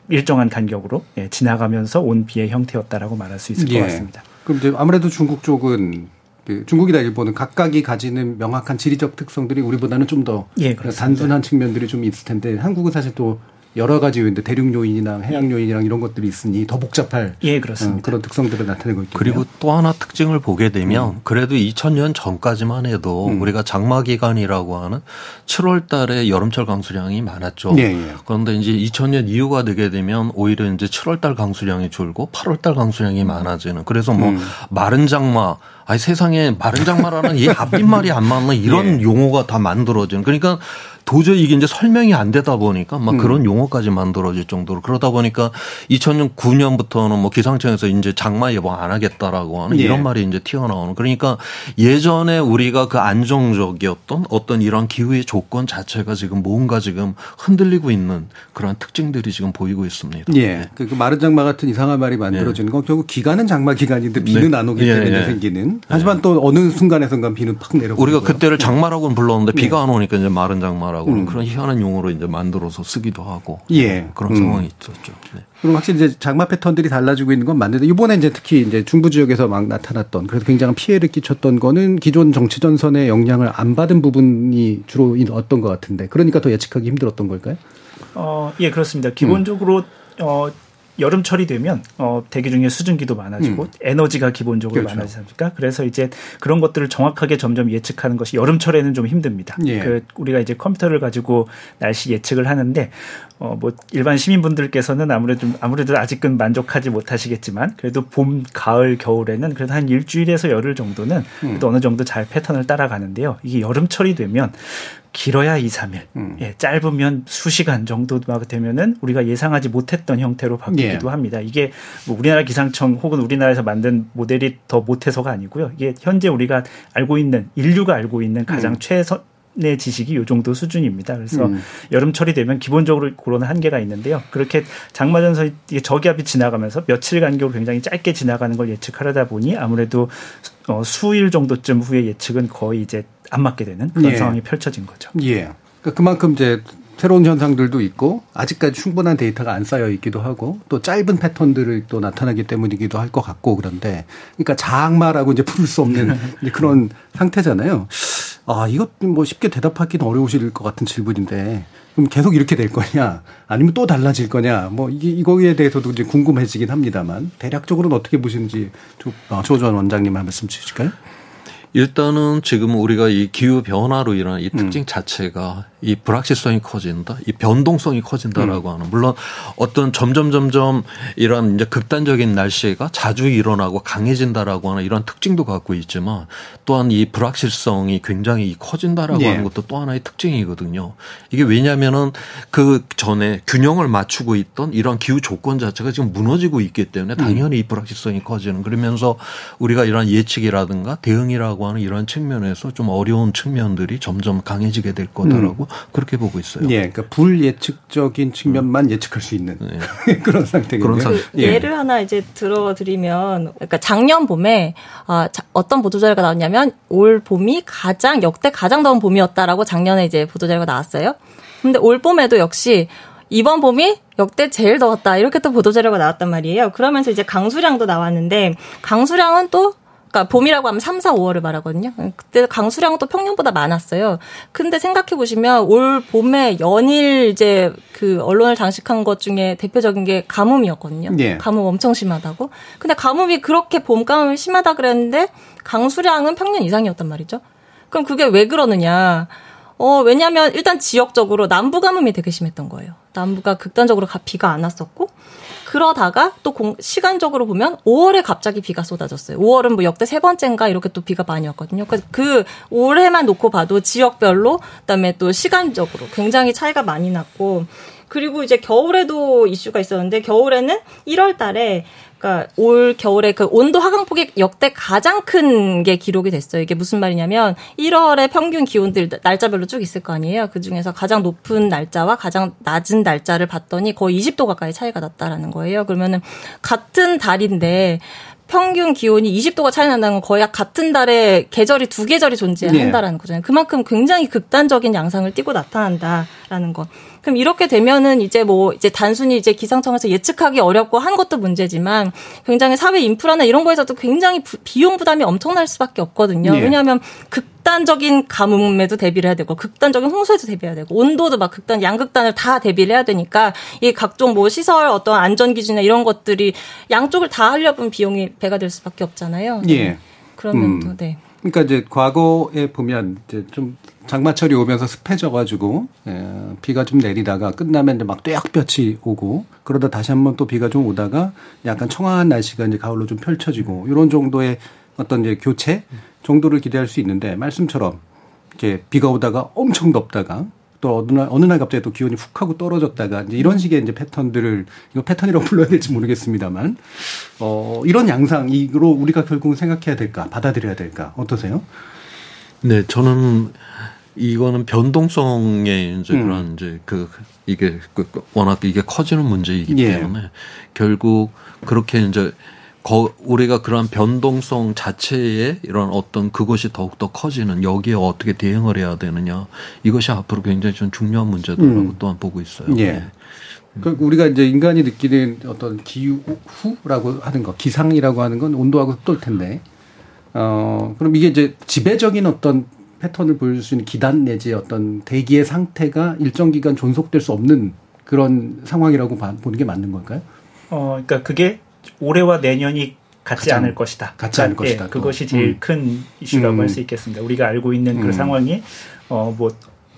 Speaker 10: 일정한 간격으로 예, 지나가면서 온 비의 형태였다라고 말할 수 있을
Speaker 6: 예.
Speaker 10: 것 같습니다.
Speaker 6: 그럼 이제 아무래도 중국 쪽은 그 중국이나 일본은 각각이 가지는 명확한 지리적 특성들이 우리보다는 좀더
Speaker 10: 예.
Speaker 6: 단순한 측면들이 좀 있을 텐데 한국은 사실 또 여러 가지 요인들 대륙 요인이나 해양 요인이랑 이런 것들이 있으니 더 복잡할
Speaker 10: 예, 그렇습니다.
Speaker 6: 어, 그런 특성들을 나타내고 있겠네요.
Speaker 9: 그리고 또 하나 특징을 보게 되면 그래도 2000년 전까지만 해도
Speaker 6: 음.
Speaker 9: 우리가 장마 기간이라고 하는 7월 달에 여름철 강수량이 많았죠.
Speaker 6: 예, 예.
Speaker 9: 그런데 이제 2000년 이후가 되게 되면 오히려 이제 7월 달 강수량이 줄고 8월 달 강수량이 많아지는 그래서 뭐
Speaker 6: 음.
Speaker 9: 마른 장마 아니 세상에 마른 장마라는 이 앞뒷말이 안 맞는 이런
Speaker 6: 예.
Speaker 9: 용어가 다 만들어지는 그러니까 도저히 이게 이제 설명이 안 되다 보니까 막
Speaker 6: 음.
Speaker 9: 그런 용어까지 만들어질 정도로 그러다 보니까 2000년 9년부터는 뭐 기상청에서 이제 장마 예보 안 하겠다라고 하는
Speaker 6: 예.
Speaker 9: 이런 말이 이제 튀어나오는 그러니까 예전에 우리가 그 안정적이었던 어떤 이런 기후의 조건 자체가 지금 뭔가 지금 흔들리고 있는 그런 특징들이 지금 보이고 있습니다.
Speaker 6: 예. 그, 그 마른 장마 같은 이상한 말이 만들어지는 건 결국 기간은 장마 기간인데 비는
Speaker 9: 네.
Speaker 6: 안 오기
Speaker 9: 예,
Speaker 6: 때문에
Speaker 9: 예.
Speaker 6: 생기는. 하지만 또 어느 순간에선가 비는 팍 내려.
Speaker 9: 우리가 그때를 장마라고는 불렀는데
Speaker 6: 네.
Speaker 9: 비가 안 오니까 이제 마른 장마 라고
Speaker 6: 음.
Speaker 9: 그런 희한한 용어로 이제 만들어서 쓰기도 하고
Speaker 6: 예.
Speaker 9: 그런
Speaker 6: 음.
Speaker 9: 상황이 있었죠. 네.
Speaker 6: 그럼 확실히 이제 장마 패턴들이 달라지고 있는 건 맞는데 이번에 이제 특히 이제 중부 지역에서 막 나타났던 그래서 굉장한 피해를 끼쳤던 거는 기존 정치 전선의 영향을 안 받은 부분이 주로 어떤 것 같은데 그러니까 더 예측하기 힘들었던 걸까요?
Speaker 10: 어, 예, 그렇습니다. 기본적으로 어 여름철이 되면 어 대기 중에 수증기도 많아지고
Speaker 6: 음.
Speaker 10: 에너지가 기본적으로
Speaker 6: 그렇죠.
Speaker 10: 많아지지 않습니까? 그래서 이제 그런 것들을 정확하게 점점 예측하는 것이 여름철에는 좀 힘듭니다.
Speaker 6: 예.
Speaker 10: 그 우리가 이제 컴퓨터를 가지고 날씨 예측을 하는데 어 뭐 일반 시민분들께서는 아무래도 좀 아무래도 아직은 만족하지 못하시겠지만 그래도 봄, 가을, 겨울에는 그래도 한 일주일에서 열흘 정도는 그래도 어느 정도 잘 패턴을 따라가는데요. 이게 여름철이 되면 길어야 2, 3일,
Speaker 6: 음.
Speaker 10: 예, 짧으면 수시간 정도가 되면은 우리가 예상하지 못했던 형태로 바뀌기도
Speaker 6: 예.
Speaker 10: 합니다. 이게 뭐 우리나라 기상청 혹은 우리나라에서 만든 모델이 더 못해서가 아니고요. 이게 현재 우리가 알고 있는 인류가 알고 있는 가장
Speaker 6: 음.
Speaker 10: 최선 의 지식이 요 정도 수준입니다. 그래서
Speaker 6: 음.
Speaker 10: 여름철이 되면 기본적으로 그런 한계가 있는데요. 그렇게 장마전선이 저기압이 지나가면서 며칠 간격으로 굉장히 짧게 지나가는 걸 예측하려다 보니 아무래도 어, 수일 정도쯤 후에 예측은 거의 이제 안 맞게 되는 그런
Speaker 6: 예.
Speaker 10: 상황이 펼쳐진 거죠.
Speaker 6: 예. 그러니까 그만큼 이제 새로운 현상들도 있고 아직까지 충분한 데이터가 안 쌓여 있기도 하고 또 짧은 패턴들을 또 나타나기 때문이기도 할 것 같고 그런데 그러니까 장마라고 이제 부를 수 없는 이제 그런 상태잖아요. 아, 이것 뭐 쉽게 대답하기는 어려우실 것 같은 질문인데 그럼 계속 이렇게 될 거냐 아니면 또 달라질 거냐 뭐 이게 이거에 대해서도 이제 궁금해지긴 합니다만 대략적으로는 어떻게 보시는지 조- 어, 조전 원장님 한 말씀 주실까요?
Speaker 9: 일단은 지금 우리가 이 기후 변화로 인한 이
Speaker 6: 음.
Speaker 9: 특징 자체가 이 불확실성이 커진다, 이 변동성이 커진다라고 하는 물론 어떤 점점 점점 이런 이제 극단적인 날씨가 자주 일어나고 강해진다라고 하는 이런 특징도 갖고 있지만 또한 이 불확실성이 굉장히 커진다라고
Speaker 6: 예.
Speaker 9: 하는 것도 또 하나의 특징이거든요. 이게 왜냐하면은 그 전에 균형을 맞추고 있던 이런 기후 조건 자체가 지금 무너지고 있기 때문에 당연히 이 불확실성이 커지는 그러면서 우리가 이런 예측이라든가 대응이라고 하는 이런 측면에서 좀 어려운 측면들이 점점 강해지게 될 거다라고 그렇게 보고 있어요.
Speaker 6: 예, 그러니까 불예측적인 측면만 예측할 수 있는 그런 상태겠네요.
Speaker 9: 그런 상-
Speaker 8: 그 예 를 하나 이제 들어드리면, 그러니까 작년 봄에 아, 자- 어떤 보도 자료가 나왔냐면 올 봄이 가장 역대 가장 더운 봄이었다라고 작년에 이제 보도 자료가 나왔어요. 근데 올 봄에도 역시 이번 봄이 역대 제일 더웠다 이렇게 또 보도 자료가 나왔단 말이에요. 그러면서 이제 강수량도 나왔는데 강수량은 또 그러니까 봄이라고 하면 3, 4, 5월을 말하거든요. 그때 강수량은 또 평년보다 많았어요. 근데 생각해 보시면 올 봄에 연일 이제 그 언론을 장식한 것 중에 대표적인 게 가뭄이었거든요.
Speaker 6: 예.
Speaker 8: 가뭄 엄청 심하다고. 근데 가뭄이 그렇게 봄 가뭄이 심하다 그랬는데 강수량은 평년 이상이었단 말이죠. 그럼 그게 왜 그러느냐? 어, 왜냐면 일단 지역적으로 남부 가뭄이 되게 심했던 거예요. 남부가 극단적으로 가- 비가 안 왔었고 그러다가 또 공- 시간적으로 보면 5월에 갑자기 비가 쏟아졌어요. 5월은 뭐 역대 세 번째인가 이렇게 또 비가 많이 왔거든요. 그래서 그 올해만 놓고 봐도 지역별로 그다음에 또 시간적으로 굉장히 차이가 많이 났고 그리고 이제 겨울에도 이슈가 있었는데 겨울에는 1월 달에 그러니까 올 겨울에 그 온도 하강폭이 역대 가장 큰 게 기록이 됐어요. 이게 무슨 말이냐면 1월에 평균 기온들 날짜별로 쭉 있을 거 아니에요. 그 중에서 가장 높은 날짜와 가장 낮은 날짜를 봤더니 거의 20도 가까이 차이가 났다라는 거예요. 그러면은 같은 달인데 평균 기온이 20도가 차이 난다는 건 거의 같은 달에 계절이 두 계절이 존재한다라는 거잖아요. 그만큼 굉장히 극단적인 양상을 띠고 나타난다라는 거. 그럼 이렇게 되면은 이제 뭐 이제 단순히 이제 기상청에서 예측하기 어렵고 한 것도 문제지만 굉장히 사회 인프라나 이런 거에서도 굉장히 부- 비용 부담이 엄청날 수밖에 없거든요.
Speaker 6: 예.
Speaker 8: 왜냐하면 극단적인 가뭄에도 대비를 해야 되고 극단적인 홍수에도 대비해야 되고 온도도 막 극단 양극단을 다 대비를 해야 되니까 이 각종 뭐 시설 어떤 안전 기준이나 이런 것들이 양쪽을 다 하려면 비용이 배가 될 수밖에 없잖아요.
Speaker 6: 예.
Speaker 8: 그러면
Speaker 6: 음.
Speaker 8: 또 네.
Speaker 6: 그러니까 이제 과거에 보면 이제 좀 장마철이 오면서 습해져가지고 예, 비가 좀 내리다가 끝나면 이제 막 떼약볕이 오고 그러다 다시 한번 또 비가 좀 오다가 약간 청아한 날씨가 이제 가을로 좀 펼쳐지고 이런 정도의 어떤 이제 교체 정도를 기대할 수 있는데 말씀처럼 이렇게 비가 오다가 엄청 덥다가 또 어느 날 어느 날 갑자기 또 기온이 훅 하고 떨어졌다가 이제 이런 식의 이제 패턴들을 이거 패턴이라고 불러야 될지 모르겠습니다만 어 이런 양상으로 우리가 결국은 생각해야 될까 받아들여야 될까 어떠세요?
Speaker 9: 네, 저는 이거는 변동성의 이제
Speaker 6: 음.
Speaker 9: 그런 이제 그 이게 그- 그 워낙 이게 커지는 문제이기
Speaker 6: 예.
Speaker 9: 때문에 결국 그렇게 이제 거, 우리가 그런 변동성 자체에 이런 어떤 그것이 더욱더 커지는 여기에 어떻게 대응을 해야 되느냐 이것이 앞으로 굉장히 좀 중요한 문제다라고
Speaker 6: 음.
Speaker 9: 또한 보고 있어요.
Speaker 6: 예.
Speaker 9: 네.
Speaker 6: 그 우리가 이제 인간이 느끼는 어떤 기후라고 하는 거, 기상이라고 하는 건 온도하고 흡도일 텐데, 어, 그럼 이게 이제 지배적인 어떤 패턴을 보여줄 수 있는 기단 내지 어떤 대기의 상태가 일정 기간 존속될 수 없는 그런 상황이라고 봐- 보는 게 맞는 걸까요?
Speaker 10: 어, 그러니까 그게 올해와 내년이 같지
Speaker 6: 가장
Speaker 10: 않을 것이다.
Speaker 6: 같지 않을
Speaker 10: 예,
Speaker 6: 것이다, 또.
Speaker 10: 그것이 제일
Speaker 6: 음.
Speaker 10: 큰 이슈라고
Speaker 6: 음.
Speaker 10: 할수 있겠습니다. 우리가 알고 있는 그
Speaker 6: 음.
Speaker 10: 상황이 어 뭐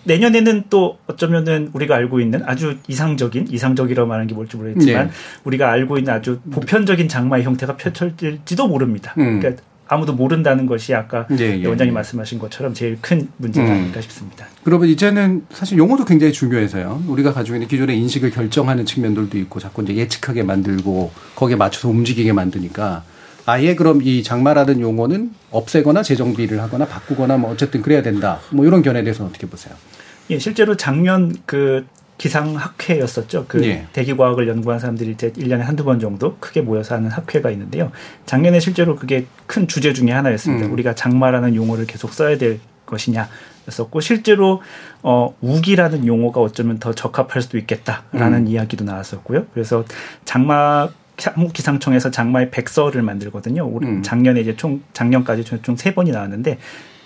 Speaker 10: 내년에는 또 어쩌면은 우리가 알고 있는 아주 이상적인 이상적이라고 말하는 게 뭘지 모르겠지만
Speaker 6: 네.
Speaker 10: 우리가 알고 있는 아주 보편적인 장마의 형태가 펼쳐질지도 모릅니다.
Speaker 6: 음.
Speaker 10: 그러니까 아무도 모른다는 것이 아까
Speaker 6: 예, 예,
Speaker 10: 원장님
Speaker 6: 예.
Speaker 10: 말씀하신 것처럼 제일 큰 문제가
Speaker 6: 음.
Speaker 10: 아닐까 싶습니다.
Speaker 6: 그러면 이제는 사실 용어도 굉장히 중요해서요. 우리가 가지고 있는 기존의 인식을 결정하는 측면들도 있고 자꾸 이제 예측하게 만들고 거기에 맞춰서 움직이게 만드니까 아예 그럼 이 장마라는 용어는 없애거나 재정비를 하거나 바꾸거나 뭐 어쨌든 그래야 된다. 뭐 이런 견해에 대해서는 어떻게 보세요?
Speaker 10: 예, 실제로 작년 그 기상학회였었죠. 그
Speaker 6: 예.
Speaker 10: 대기과학을 연구한 사람들이 이제 1년에 한두 번 정도 크게 모여서 하는 학회가 있는데요. 작년에 실제로 그게 큰 주제 중에 하나였습니다.
Speaker 6: 음.
Speaker 10: 우리가 장마라는 용어를 계속 써야 될 것이냐. 였었고 실제로 어 우기라는 용어가 어쩌면 더 적합할 수도 있겠다라는
Speaker 6: 음.
Speaker 10: 이야기도 나왔었고요. 그래서 장마 한국 기상청에서 장마의 백서를 만들거든요. 올-
Speaker 6: 음.
Speaker 10: 작년에 이제 총 작년까지 총 세 번이 나왔는데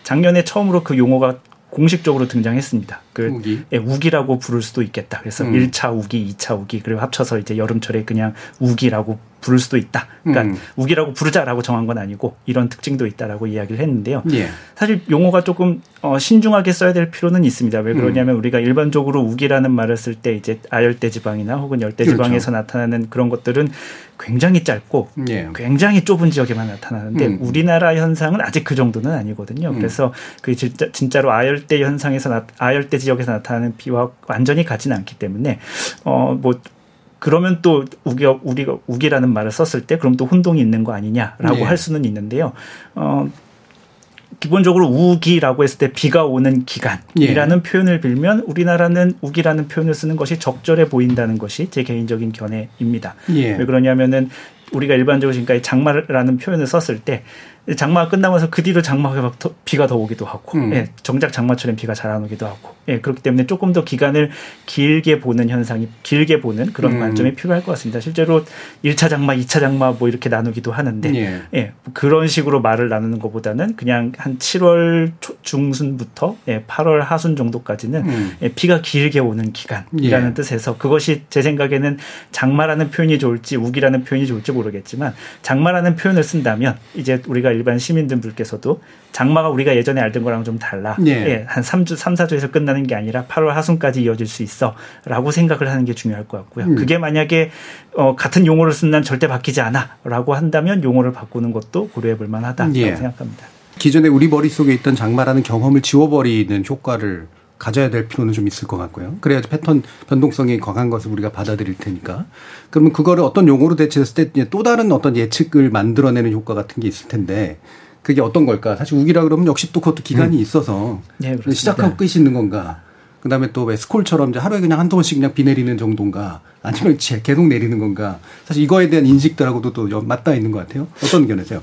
Speaker 10: 작년에 처음으로 그 용어가 공식적으로 등장했습니다. 그
Speaker 6: 우기.
Speaker 10: 예, 우기라고 부를 수도 있겠다. 그래서
Speaker 6: 음.
Speaker 10: 일 1차 우기, 2차 우기, 그리고 합쳐서 이제 여름철에 그냥 우기라고 부를 수도 있다. 그러니까
Speaker 6: 음.
Speaker 10: 우기라고 부르자라고 정한 건 아니고 이런 특징도 있다라고 이야기를 했는데요.
Speaker 6: 예.
Speaker 10: 사실 용어가 조금 어, 신중하게 써야 될 필요는 있습니다. 왜 그러냐면
Speaker 6: 음.
Speaker 10: 우리가 일반적으로 우기라는 말을 쓸 때 이제 아열대 지방이나 혹은 열대
Speaker 6: 그렇죠.
Speaker 10: 지방에서 나타나는 그런 것들은 굉장히 짧고
Speaker 6: 예.
Speaker 10: 굉장히 좁은 지역에만 나타나는데
Speaker 6: 음.
Speaker 10: 우리나라 현상은 아직 그 정도는 아니거든요. 그래서 그 진짜, 진짜로 아열대 현상에서 나, 아열대 지역에서 나타나는 비와 완전히 같지는 않기 때문에 어뭐 그러면 또 우기 우리가 우기라는 말을 썼을 때 그럼 또 혼동이 있는 거 아니냐라고
Speaker 6: 예.
Speaker 10: 할 수는 있는데요. 어 기본적으로 우기라고 했을 때 비가 오는 기간이라는
Speaker 6: 예.
Speaker 10: 표현을 빌면 우리나라는 우기라는 표현을 쓰는 것이 적절해 보인다는 것이 제 개인적인 견해입니다.
Speaker 6: 예.
Speaker 10: 왜 그러냐면은 우리가 일반적으로 지금까지 장마라는 표현을 썼을 때 장마가 끝나면서 그 뒤로 장마가 막 더- 비가 더 오기도 하고
Speaker 6: 음.
Speaker 10: 예, 정작 장마철엔 비가 잘 안 오기도 하고 예, 그렇기 때문에 조금 더 기간을 길게 보는 현상이 길게 보는 그런
Speaker 6: 음.
Speaker 10: 관점이 필요할 것 같습니다. 실제로 1차 장마, 2차 장마 뭐 이렇게 나누기도 하는데
Speaker 6: 예.
Speaker 10: 예, 그런 식으로 말을 나누는 것보다는 그냥 한 7월 초- 중순부터 예, 8월 하순 정도까지는
Speaker 6: 음.
Speaker 10: 예, 비가 길게 오는 기간이라는
Speaker 6: 예.
Speaker 10: 뜻에서 그것이 제 생각에는 장마라는 표현이 좋을지 우기라는 표현이 좋을지 모르겠지만 장마라는 표현을 쓴다면 이제 우리가 일반 시민들께서도 장마가 우리가 예전에 알던 거랑 좀 달라.
Speaker 6: 예.
Speaker 10: 예, 한 3주, 3, 4주에서 끝나는 게 아니라 8월 하순까지 이어질 수 있어. 라고 생각을 하는 게 중요할 것 같고요.
Speaker 6: 음.
Speaker 10: 그게 만약에 어, 같은 용어를 쓴 난 절대 바뀌지 않아. 라고 한다면 용어를 바꾸는 것도 고려해 볼 만하다고
Speaker 6: 예.
Speaker 10: 생각합니다.
Speaker 6: 기존에 우리 머릿속에 있던 장마라는 경험을 지워버리는 효과를 가져야 될 필요는 좀 있을 것 같고요. 그래야지 패턴 변동성이 강한 것을 우리가 받아들일 테니까. 그러면 그거를 어떤 용어로 대체했을 때 또 다른 어떤 예측을 만들어내는 효과 같은 게 있을 텐데 그게 어떤 걸까? 사실 우기라 그러면 역시 또 그것도 기간이 있어서
Speaker 10: 네.
Speaker 6: 시작하고 끝이 있는 건가? 그다음에 또 왜 스콜처럼 이제 하루에 그냥 한두 번씩 그냥 비 내리는 정도인가? 아니면 제- 계속 내리는 건가? 사실 이거에 대한 인식들하고도 또 연- 맞닿아 있는 것 같아요. 어떤 의견이세요?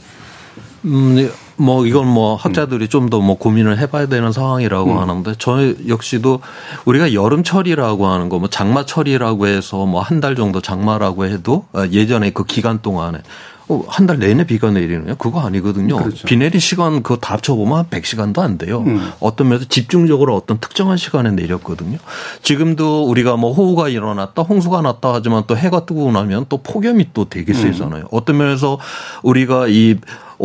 Speaker 9: 음, 네. 뭐 이건 뭐 학자들이 좀 더 뭐 고민을 해봐야 되는 상황이라고
Speaker 6: 음.
Speaker 9: 하는데 저 역시도 우리가 여름철이라고 하는 거 뭐 장마철이라고 해서 뭐 한 달 정도 장마라고 해도 어, 예전에 그 기간 동안에 어, 한 달 내내 비가 내리느냐? 그거 아니거든요.
Speaker 6: 그렇죠.
Speaker 9: 비 내린 시간 그거 다 합쳐보면 한 100시간도 안 돼요.
Speaker 6: 음.
Speaker 9: 어떤 면에서 집중적으로 어떤 특정한 시간에 내렸거든요. 지금도 우리가 뭐 호우가 일어났다, 홍수가 났다 하지만 또 해가 뜨고 나면 또 폭염이 또 되게 세잖아요. 어떤 면에서 우리가 이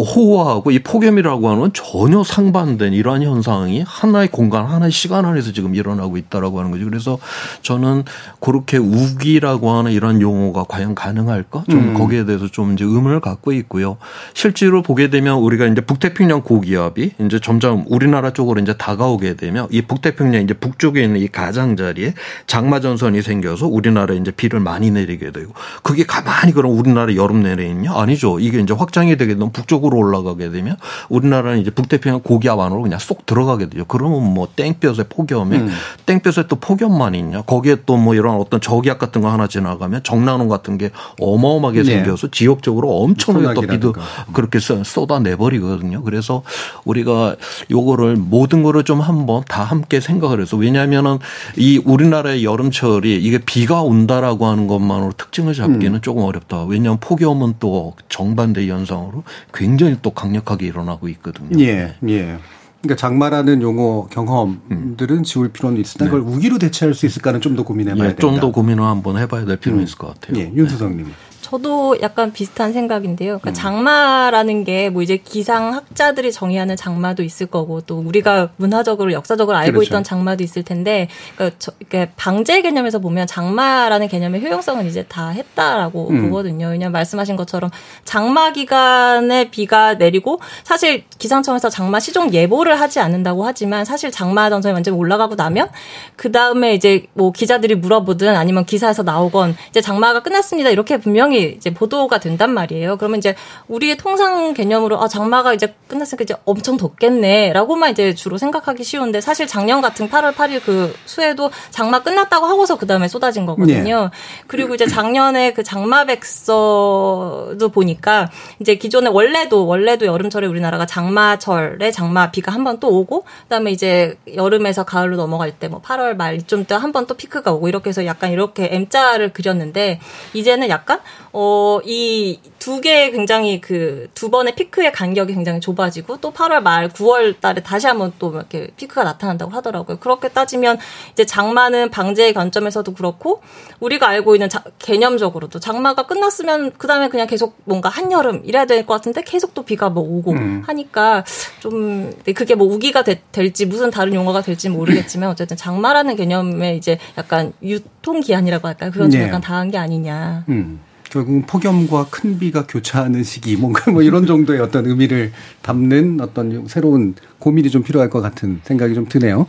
Speaker 9: 호우하고 이 폭염이라고 하는 건 전혀 상반된 이러한 현상이 하나의 공간, 하나의 시간 안에서 지금 일어나고 있다라고 하는 거죠. 그래서 저는 그렇게 우기라고 하는 이런 용어가 과연 가능할까? 좀
Speaker 6: 음.
Speaker 9: 거기에 대해서 좀 이제 의문을 갖고 있고요. 실제로 보게 되면 우리가 이제 북태평양 고기압이 이제 점점 우리나라 쪽으로 이제 다가오게 되면 이 북태평양 이제 북쪽에 있는 이 가장자리에 장마 전선이 생겨서 우리나라에 이제 비를 많이 내리게 되고 그게 가만히 그럼 우리나라 여름 내내 있냐? 아니죠. 이게 이제 확장이 되게 되면 북쪽으로 올라가게 되면 우리나라는 이제 북태평양 고기압 안으로 그냥 쏙 들어가게 되죠. 그러면 뭐 땡볕에 폭염에
Speaker 6: 음.
Speaker 9: 땡볕에 또 폭염만 있냐? 거기에 또 뭐 이런 어떤 저기압 같은 거 하나 지나가면 정난원 같은 게 어마어마하게
Speaker 6: 네.
Speaker 9: 생겨서 지역적으로 엄청나게 또 비도. 그렇게 쏟- 쏟아내버리거든요. 그래서 우리가 요거를 모든 거를 좀 한번 다 함께 생각을 해서 왜냐하면은 이 우리나라의 여름철이 이게 비가 온다라고 하는 것만으로 특징을 잡기는
Speaker 6: 음.
Speaker 9: 조금 어렵다. 왜냐하면 폭염은 또 정반대 현상으로 굉장히 또 강력하게 일어나고 있거든요.
Speaker 6: 예, 예. 그러니까 장마라는 용어 경험들은 지울 필요는 있으나 그걸 우기로 대체할 수 있을까는 좀 더 고민해봐야
Speaker 9: 예,
Speaker 6: 된다.
Speaker 9: 좀 더 고민을 한번 해봐야 될 필요는 있을 것 같아요.
Speaker 6: 예, 윤수성님.
Speaker 8: 저도 약간 비슷한 생각인데요.
Speaker 6: 음.
Speaker 8: 그러니까 장마라는 게 뭐 이제 기상학자들이 정의하는 장마도 있을 거고 또 우리가 문화적으로 역사적으로 알고
Speaker 6: 그렇죠.
Speaker 8: 있던 장마도 있을 텐데 그러니까 저, 그러니까 방제 개념에서 보면 장마라는 개념의 효용성은 이제 다 했다라고
Speaker 11: 음.
Speaker 8: 보거든요. 왜냐하면 말씀하신 것처럼 장마 기간에 비가 내리고 사실 기상청에서 장마 시종 예보를 하지 않는다고 하지만 사실 장마 전선이 완전히 올라가고 나면 그 다음에 이제 뭐 기자들이 물어보든 아니면 기사에서 나오건 이제 장마가 끝났습니다 이렇게 분명히 이제 보도가 된단 말이에요. 그러면 이제 우리의 통상 개념으로 아 장마가 이제 끝났으니까 이제 엄청 덥겠네라고만 이제 주로 생각하기 쉬운데 사실 작년 같은 8월 8일 그 수해도 장마 끝났다고 하고서 그 다음에 쏟아진 거거든요. 그리고 이제 작년에 그 장마 백서도 보니까 이제 기존에 원래도 원래도 여름철에 우리나라가 장마철에 장마 비가 한 번 또 오고 그다음에 이제 여름에서 가을로 넘어갈 때 뭐 8월 말 이쯤 때 한 번 또 피크가 오고 이렇게 해서 약간 이렇게 M자를 그렸는데 이제는 약간 어, 이 두개 굉장히 그 두 번의 피크의 간격이 굉장히 좁아지고 또 8월 말 9월 달에 다시 한번 또 이렇게 피크가 나타난다고 하더라고요. 그렇게 따지면 이제 장마는 방제의 관점에서도 그렇고 우리가 알고 있는 자, 개념적으로도 장마가 끝났으면 그다음에 그냥 계속 뭔가 한여름 이래야 될 것 같은데 계속 또 비가 뭐 오고 음. 하니까 좀 그게 뭐 우기가 되, 될지 무슨 다른 용어가 될지 모르겠지만 어쨌든 장마라는 개념에 이제 약간 유통 기한이라고 할까요? 그건 좀 네. 약간 다한 게 아니냐. 음.
Speaker 6: 결국은 폭염과 큰 비가 교차하는 시기 뭔가 뭐 이런 정도의 어떤 의미를 담는 어떤 새로운 고민이 좀 필요할 것 같은 생각이 좀 드네요.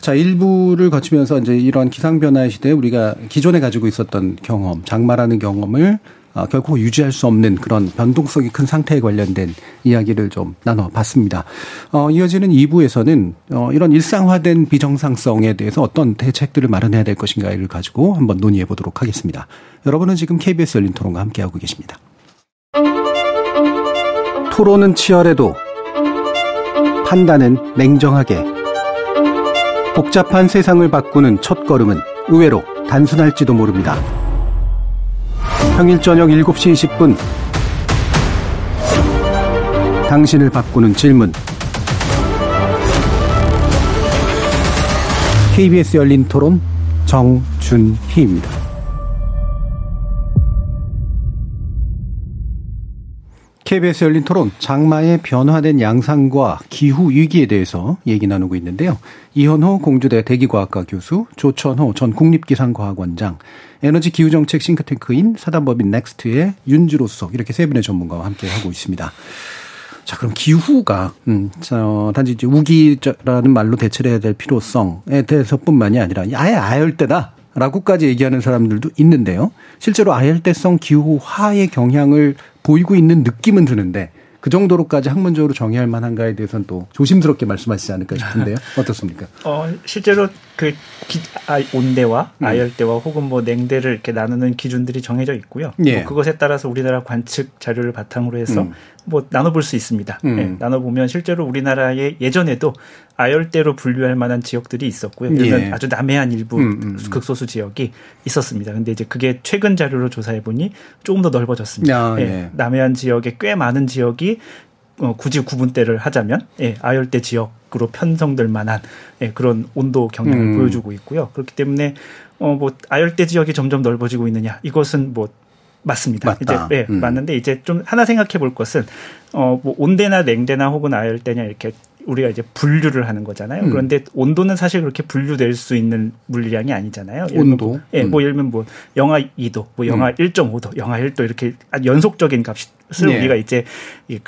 Speaker 6: 자, 일부를 거치면서 이제 이러한 기상 변화의 시대에 우리가 기존에 가지고 있었던 경험, 장마라는 경험을 어, 결코 유지할 수 없는 그런 변동성이 큰 상태에 관련된 이야기를 좀 나눠봤습니다. 어, 이어지는 2부에서는 어, 이런 일상화된 비정상성에 대해서 어떤 대책들을 마련해야 될 것인가를 가지고 한번 논의해 보도록 하겠습니다. 여러분은 지금 KBS 열린 토론과 함께하고 계십니다. 토론은 치열해도 판단은 냉정하게 복잡한 세상을 바꾸는 첫 걸음은 의외로 단순할지도 모릅니다. 평일 저녁 7시 20분 당신을 바꾸는 질문 KBS 열린 토론 정준희입니다. KBS 열린 토론 장마의 변화된 양상과 기후 위기에 대해서 얘기 나누고 있는데요. 이현호 공주대 대기과학과 교수, 조천호 전 국립기상과학원장, 에너지 기후정책 싱크탱크인 사단법인 넥스트의 윤지로 수석 이렇게 세 분의 전문가와 함께 하고 있습니다. 자, 그럼 기후가, 음, 저, 단지 이제 우기라는 말로 대처를 해야 될 필요성에 대해서뿐만이 아니라 아예 아열대다. 라고까지 얘기하는 사람들도 있는데요. 실제로 아열대성 기후화의 경향을 보이고 있는 느낌은 드는데 그 정도로까지 학문적으로 정의할 만한가에 대해서는 또 조심스럽게 말씀하시지 않을까 싶은데요. 어떻습니까?
Speaker 10: 어, 실제로 그 기, 아, 온대와 음. 아열대와 혹은 뭐 냉대를 이렇게 나누는 기준들이 정해져 있고요. 예. 뭐 그것에 따라서 우리나라 관측 자료를 바탕으로 해서 음. 뭐 나눠볼 수 있습니다. 음. 네, 나눠보면 실제로 우리나라에 예전에도 아열대로 분류할 만한 지역들이 있었고요. 그러면 예. 아주 남해안 일부 음, 음, 음. 극소수 지역이 있었습니다. 근데 이제 그게 최근 자료로 조사해 보니 조금 더 넓어졌습니다. 아, 예. 예. 남해안 지역에 꽤 많은 지역이 어, 굳이 구분대를 하자면 예, 아열대 지역으로 편성될 만한 예, 그런 온도 경향을 음. 보여주고 있고요. 그렇기 때문에 어, 뭐 아열대 지역이 점점 넓어지고 있느냐 이것은 뭐 맞습니다. 맞다. 이제 네, 음. 맞는데 이제 좀 하나 생각해 볼 것은 어 뭐 온대나 냉대나 혹은 아열대냐 이렇게 우리가 이제 분류를 하는 거잖아요. 음. 그런데 온도는 사실 그렇게 분류될 수 있는 물량이 아니잖아요.
Speaker 6: 온도.
Speaker 10: 뭐, 예, 음. 뭐 예를 들면 뭐 영하 2도, 뭐 영하 음. 1.5도, 영하 1도 이렇게 연속적인 값을 네. 우리가 이제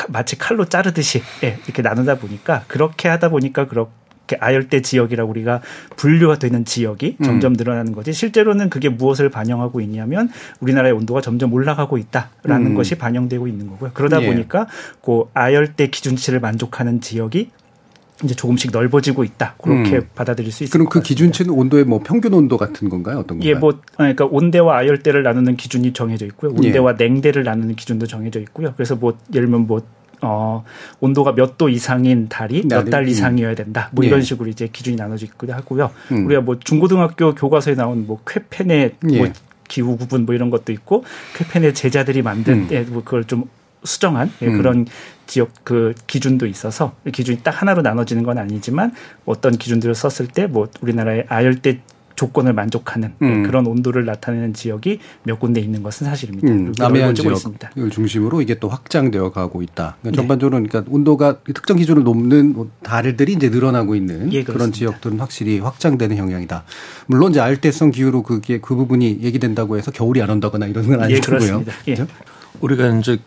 Speaker 10: 마치 칼로 자르듯이 예, 이렇게 나누다 보니까 그렇게 하다 보니까 그렇게 아열대 지역이라고 우리가 분류가 되는 지역이 음. 점점 늘어나는 거지 실제로는 그게 무엇을 반영하고 있냐면 우리나라의 온도가 점점 올라가고 있다라는 음. 것이 반영되고 있는 거고요. 그러다 예. 보니까 그 아열대 기준치를 만족하는 지역이 이제 조금씩 넓어지고 있다. 그렇게 음. 받아들일 수 있을
Speaker 6: 그럼 그 기준치는 온도의 뭐 평균 온도 같은 건가요? 어떤 건가요?
Speaker 10: 예, 뭐 그러니까 온대와 아열대를 나누는 기준이 정해져 있고요. 온대와 예. 냉대를 나누는 기준도 정해져 있고요. 그래서 뭐 예를 들면 뭐 어, 온도가 몇 도 이상인 달이 몇달 음. 이상이어야 된다. 뭐 이런 예. 식으로 이제 기준이 나눠져 있기도 하고요. 음. 우리가 뭐 중고등학교 교과서에 나온 뭐 쾌펜의 예. 뭐 기후 구분 뭐 이런 것도 있고 쾌펜의 제자들이 만든 음. 예, 뭐 그걸 좀 수정한 예, 음. 그런 지역 그 기준도 있어서 기준이 딱 하나로 나눠지는 건 아니지만 어떤 기준들을 썼을 때 뭐 우리나라의 아열대 조건을 만족하는 예, 음. 그런 온도를 나타내는 지역이 몇 군데 있는 것은 사실입니다. 음,
Speaker 6: 남해안 지역을 중심으로 이게 또 확장되어 가고 있다. 그러니까 네. 전반적으로 그러니까 온도가 특정 기준을 넘는 뭐 달들이 이제 늘어나고 있는 예, 그런 지역들은 확실히 확장되는 영향이다. 물론 이제 알대성 기후로 그게 그 부분이 얘기된다고 해서 겨울이 안 온다거나 이런 건 아니고요.
Speaker 10: 예, 예.
Speaker 9: 우리가 이제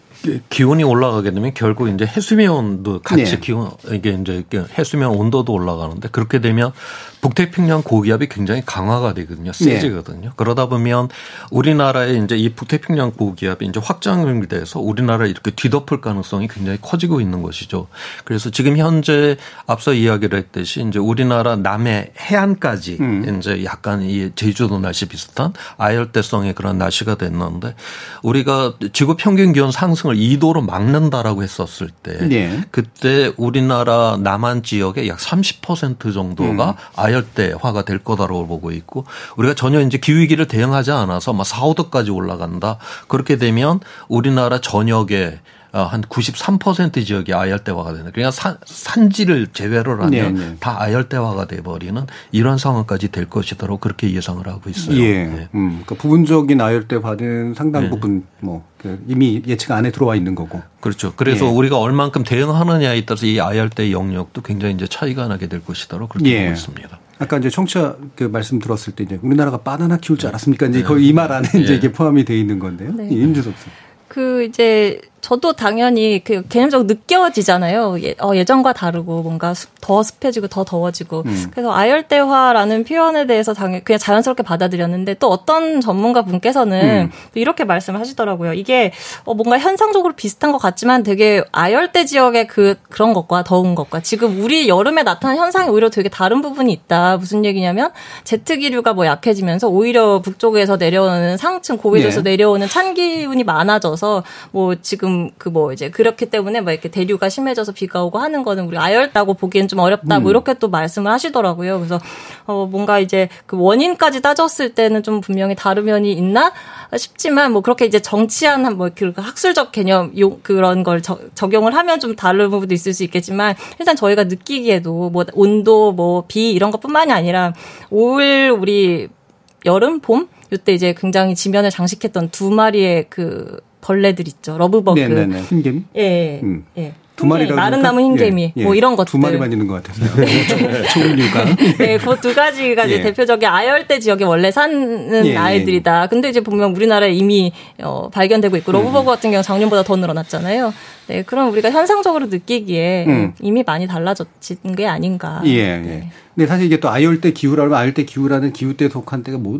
Speaker 9: 기온이 올라가게 되면 결국 이제 해수면 온도 같이 네. 기온 이게 이제 해수면 온도도 올라가는데 그렇게 되면 북태평양 고기압이 굉장히 강화가 되거든요. 네. 세지거든요. 네. 그러다 보면 우리나라의 이제 이 북태평양 고기압이 이제 확장이 돼서 우리나라를 이렇게 뒤덮을 가능성이 굉장히 커지고 있는 것이죠. 그래서 지금 현재 앞서 이야기를 했듯이 이제 우리나라 남해 해안까지 음. 이제 약간 이 제주도 날씨 비슷한 아열대성의 그런 날씨가 됐는데 우리가 지구 평균 기온 상승 상승을 2도로 막는다라고 했었을 때
Speaker 6: 네.
Speaker 9: 그때 우리나라 남한 지역의 약 30% 정도가
Speaker 6: 음.
Speaker 9: 아열대화가 될 거다라고 보고 있고 우리가 전혀 이제 기후 위기를 대응하지 않아서 막 4, 5도까지 올라간다. 그렇게 되면 우리나라 전역에 어, 한 93% 지역이 아열대화가 되는 그러니까 산, 산지를 제외를 하면
Speaker 6: 네, 네.
Speaker 9: 다 아열대화가 돼버리는 이런 상황까지 될 것이다라고 그렇게 예상을 하고 있어요.
Speaker 6: 예.
Speaker 9: 네.
Speaker 6: 음, 그러니까 부분적인 아열대 받은 상당
Speaker 9: 네.
Speaker 6: 부분 뭐그 이미 예측 안에 들어와 있는 거고.
Speaker 9: 그렇죠. 그래서
Speaker 6: 예.
Speaker 9: 우리가 얼만큼 대응하느냐에 따라서 이 아열대 영역도 굉장히 이제 차이가 나게 될 것이다라고 그렇게
Speaker 6: 예.
Speaker 9: 보고 있습니다.
Speaker 6: 아까 이제 청취자 그 말씀 들었을 때 이제 우리나라가 바나나 키울 줄 알았습니까? 이제
Speaker 9: 네.
Speaker 6: 거의 이 말 안에 이제
Speaker 9: 예.
Speaker 6: 이게 포함이 돼 있는 건데요.
Speaker 8: 네.
Speaker 6: 예, 임주섭 씨.
Speaker 8: 그 이제 저도 당연히 그 개념적으로 느껴지잖아요. 예, 어, 예전과 다르고 뭔가 습- 더 습해지고 더 더워지고.
Speaker 6: 음.
Speaker 8: 그래서 아열대화라는 표현에 대해서 당연 그냥 자연스럽게 받아들였는데 또 어떤 전문가 분께서는
Speaker 6: 음.
Speaker 8: 또 이렇게 말씀을 하시더라고요. 이게 어, 뭔가 현상적으로 비슷한 것 같지만 되게 아열대 지역의 그 그런 것과 더운 것과 지금 우리 여름에 나타난 현상이 오히려 되게 다른 부분이 있다. 무슨 얘기냐면 제트 기류가 뭐 약해지면서 오히려 북쪽에서 내려오는 상층 고위도에서
Speaker 6: 네.
Speaker 8: 내려오는 찬 기운이 많아져서 뭐 지금 그 뭐 이제 그렇기 때문에 뭐 이렇게 대류가 심해져서 비가 오고 하는 거는 우리 아열다고 보기엔 좀 어렵다 뭐
Speaker 6: 음.
Speaker 8: 이렇게 또 말씀을 하시더라고요. 그래서 어 뭔가 이제 그 원인까지 따졌을 때는 좀 분명히 다른 면이 있나 싶지만 뭐 그렇게 이제 정치한 뭐 그 학술적 개념 용 그런 걸 저- 적용을 하면 좀 다른 부분도 있을 수 있겠지만 일단 저희가 느끼기에도 뭐 온도 뭐 비 이런 것뿐만이 아니라 올 우리 여름 봄 이때 이제 굉장히 지면을 장식했던 두 마리의 그 벌레들 있죠 러브버그
Speaker 6: 네네네. 흰개미?
Speaker 8: 예, 예.
Speaker 6: 음.
Speaker 8: 예.
Speaker 6: 두 마리라고
Speaker 8: 마른? 나무 흰개미
Speaker 6: 예, 예.
Speaker 8: 뭐 이런 것들
Speaker 6: 두 마리만 있는 것 같아서요. 종류가.
Speaker 8: 네, 그 두 가지가 이제
Speaker 6: 예.
Speaker 8: 대표적인 아열대 지역에 원래 사는
Speaker 6: 예, 예.
Speaker 8: 아이들이다. 근데 이제 보면 우리나라에 이미 어, 발견되고 있고
Speaker 6: 음.
Speaker 8: 러브버그 같은 경우 작년보다 더 늘어났잖아요. 네, 그럼 우리가 현상적으로 느끼기에
Speaker 6: 음.
Speaker 8: 이미 많이 달라진 게 아닌가.
Speaker 6: 예, 예.
Speaker 8: 네.
Speaker 6: 근데 사실 이게 또 아열대 기후라면 아열대 기후라는 기후대에 속한 때가 뭐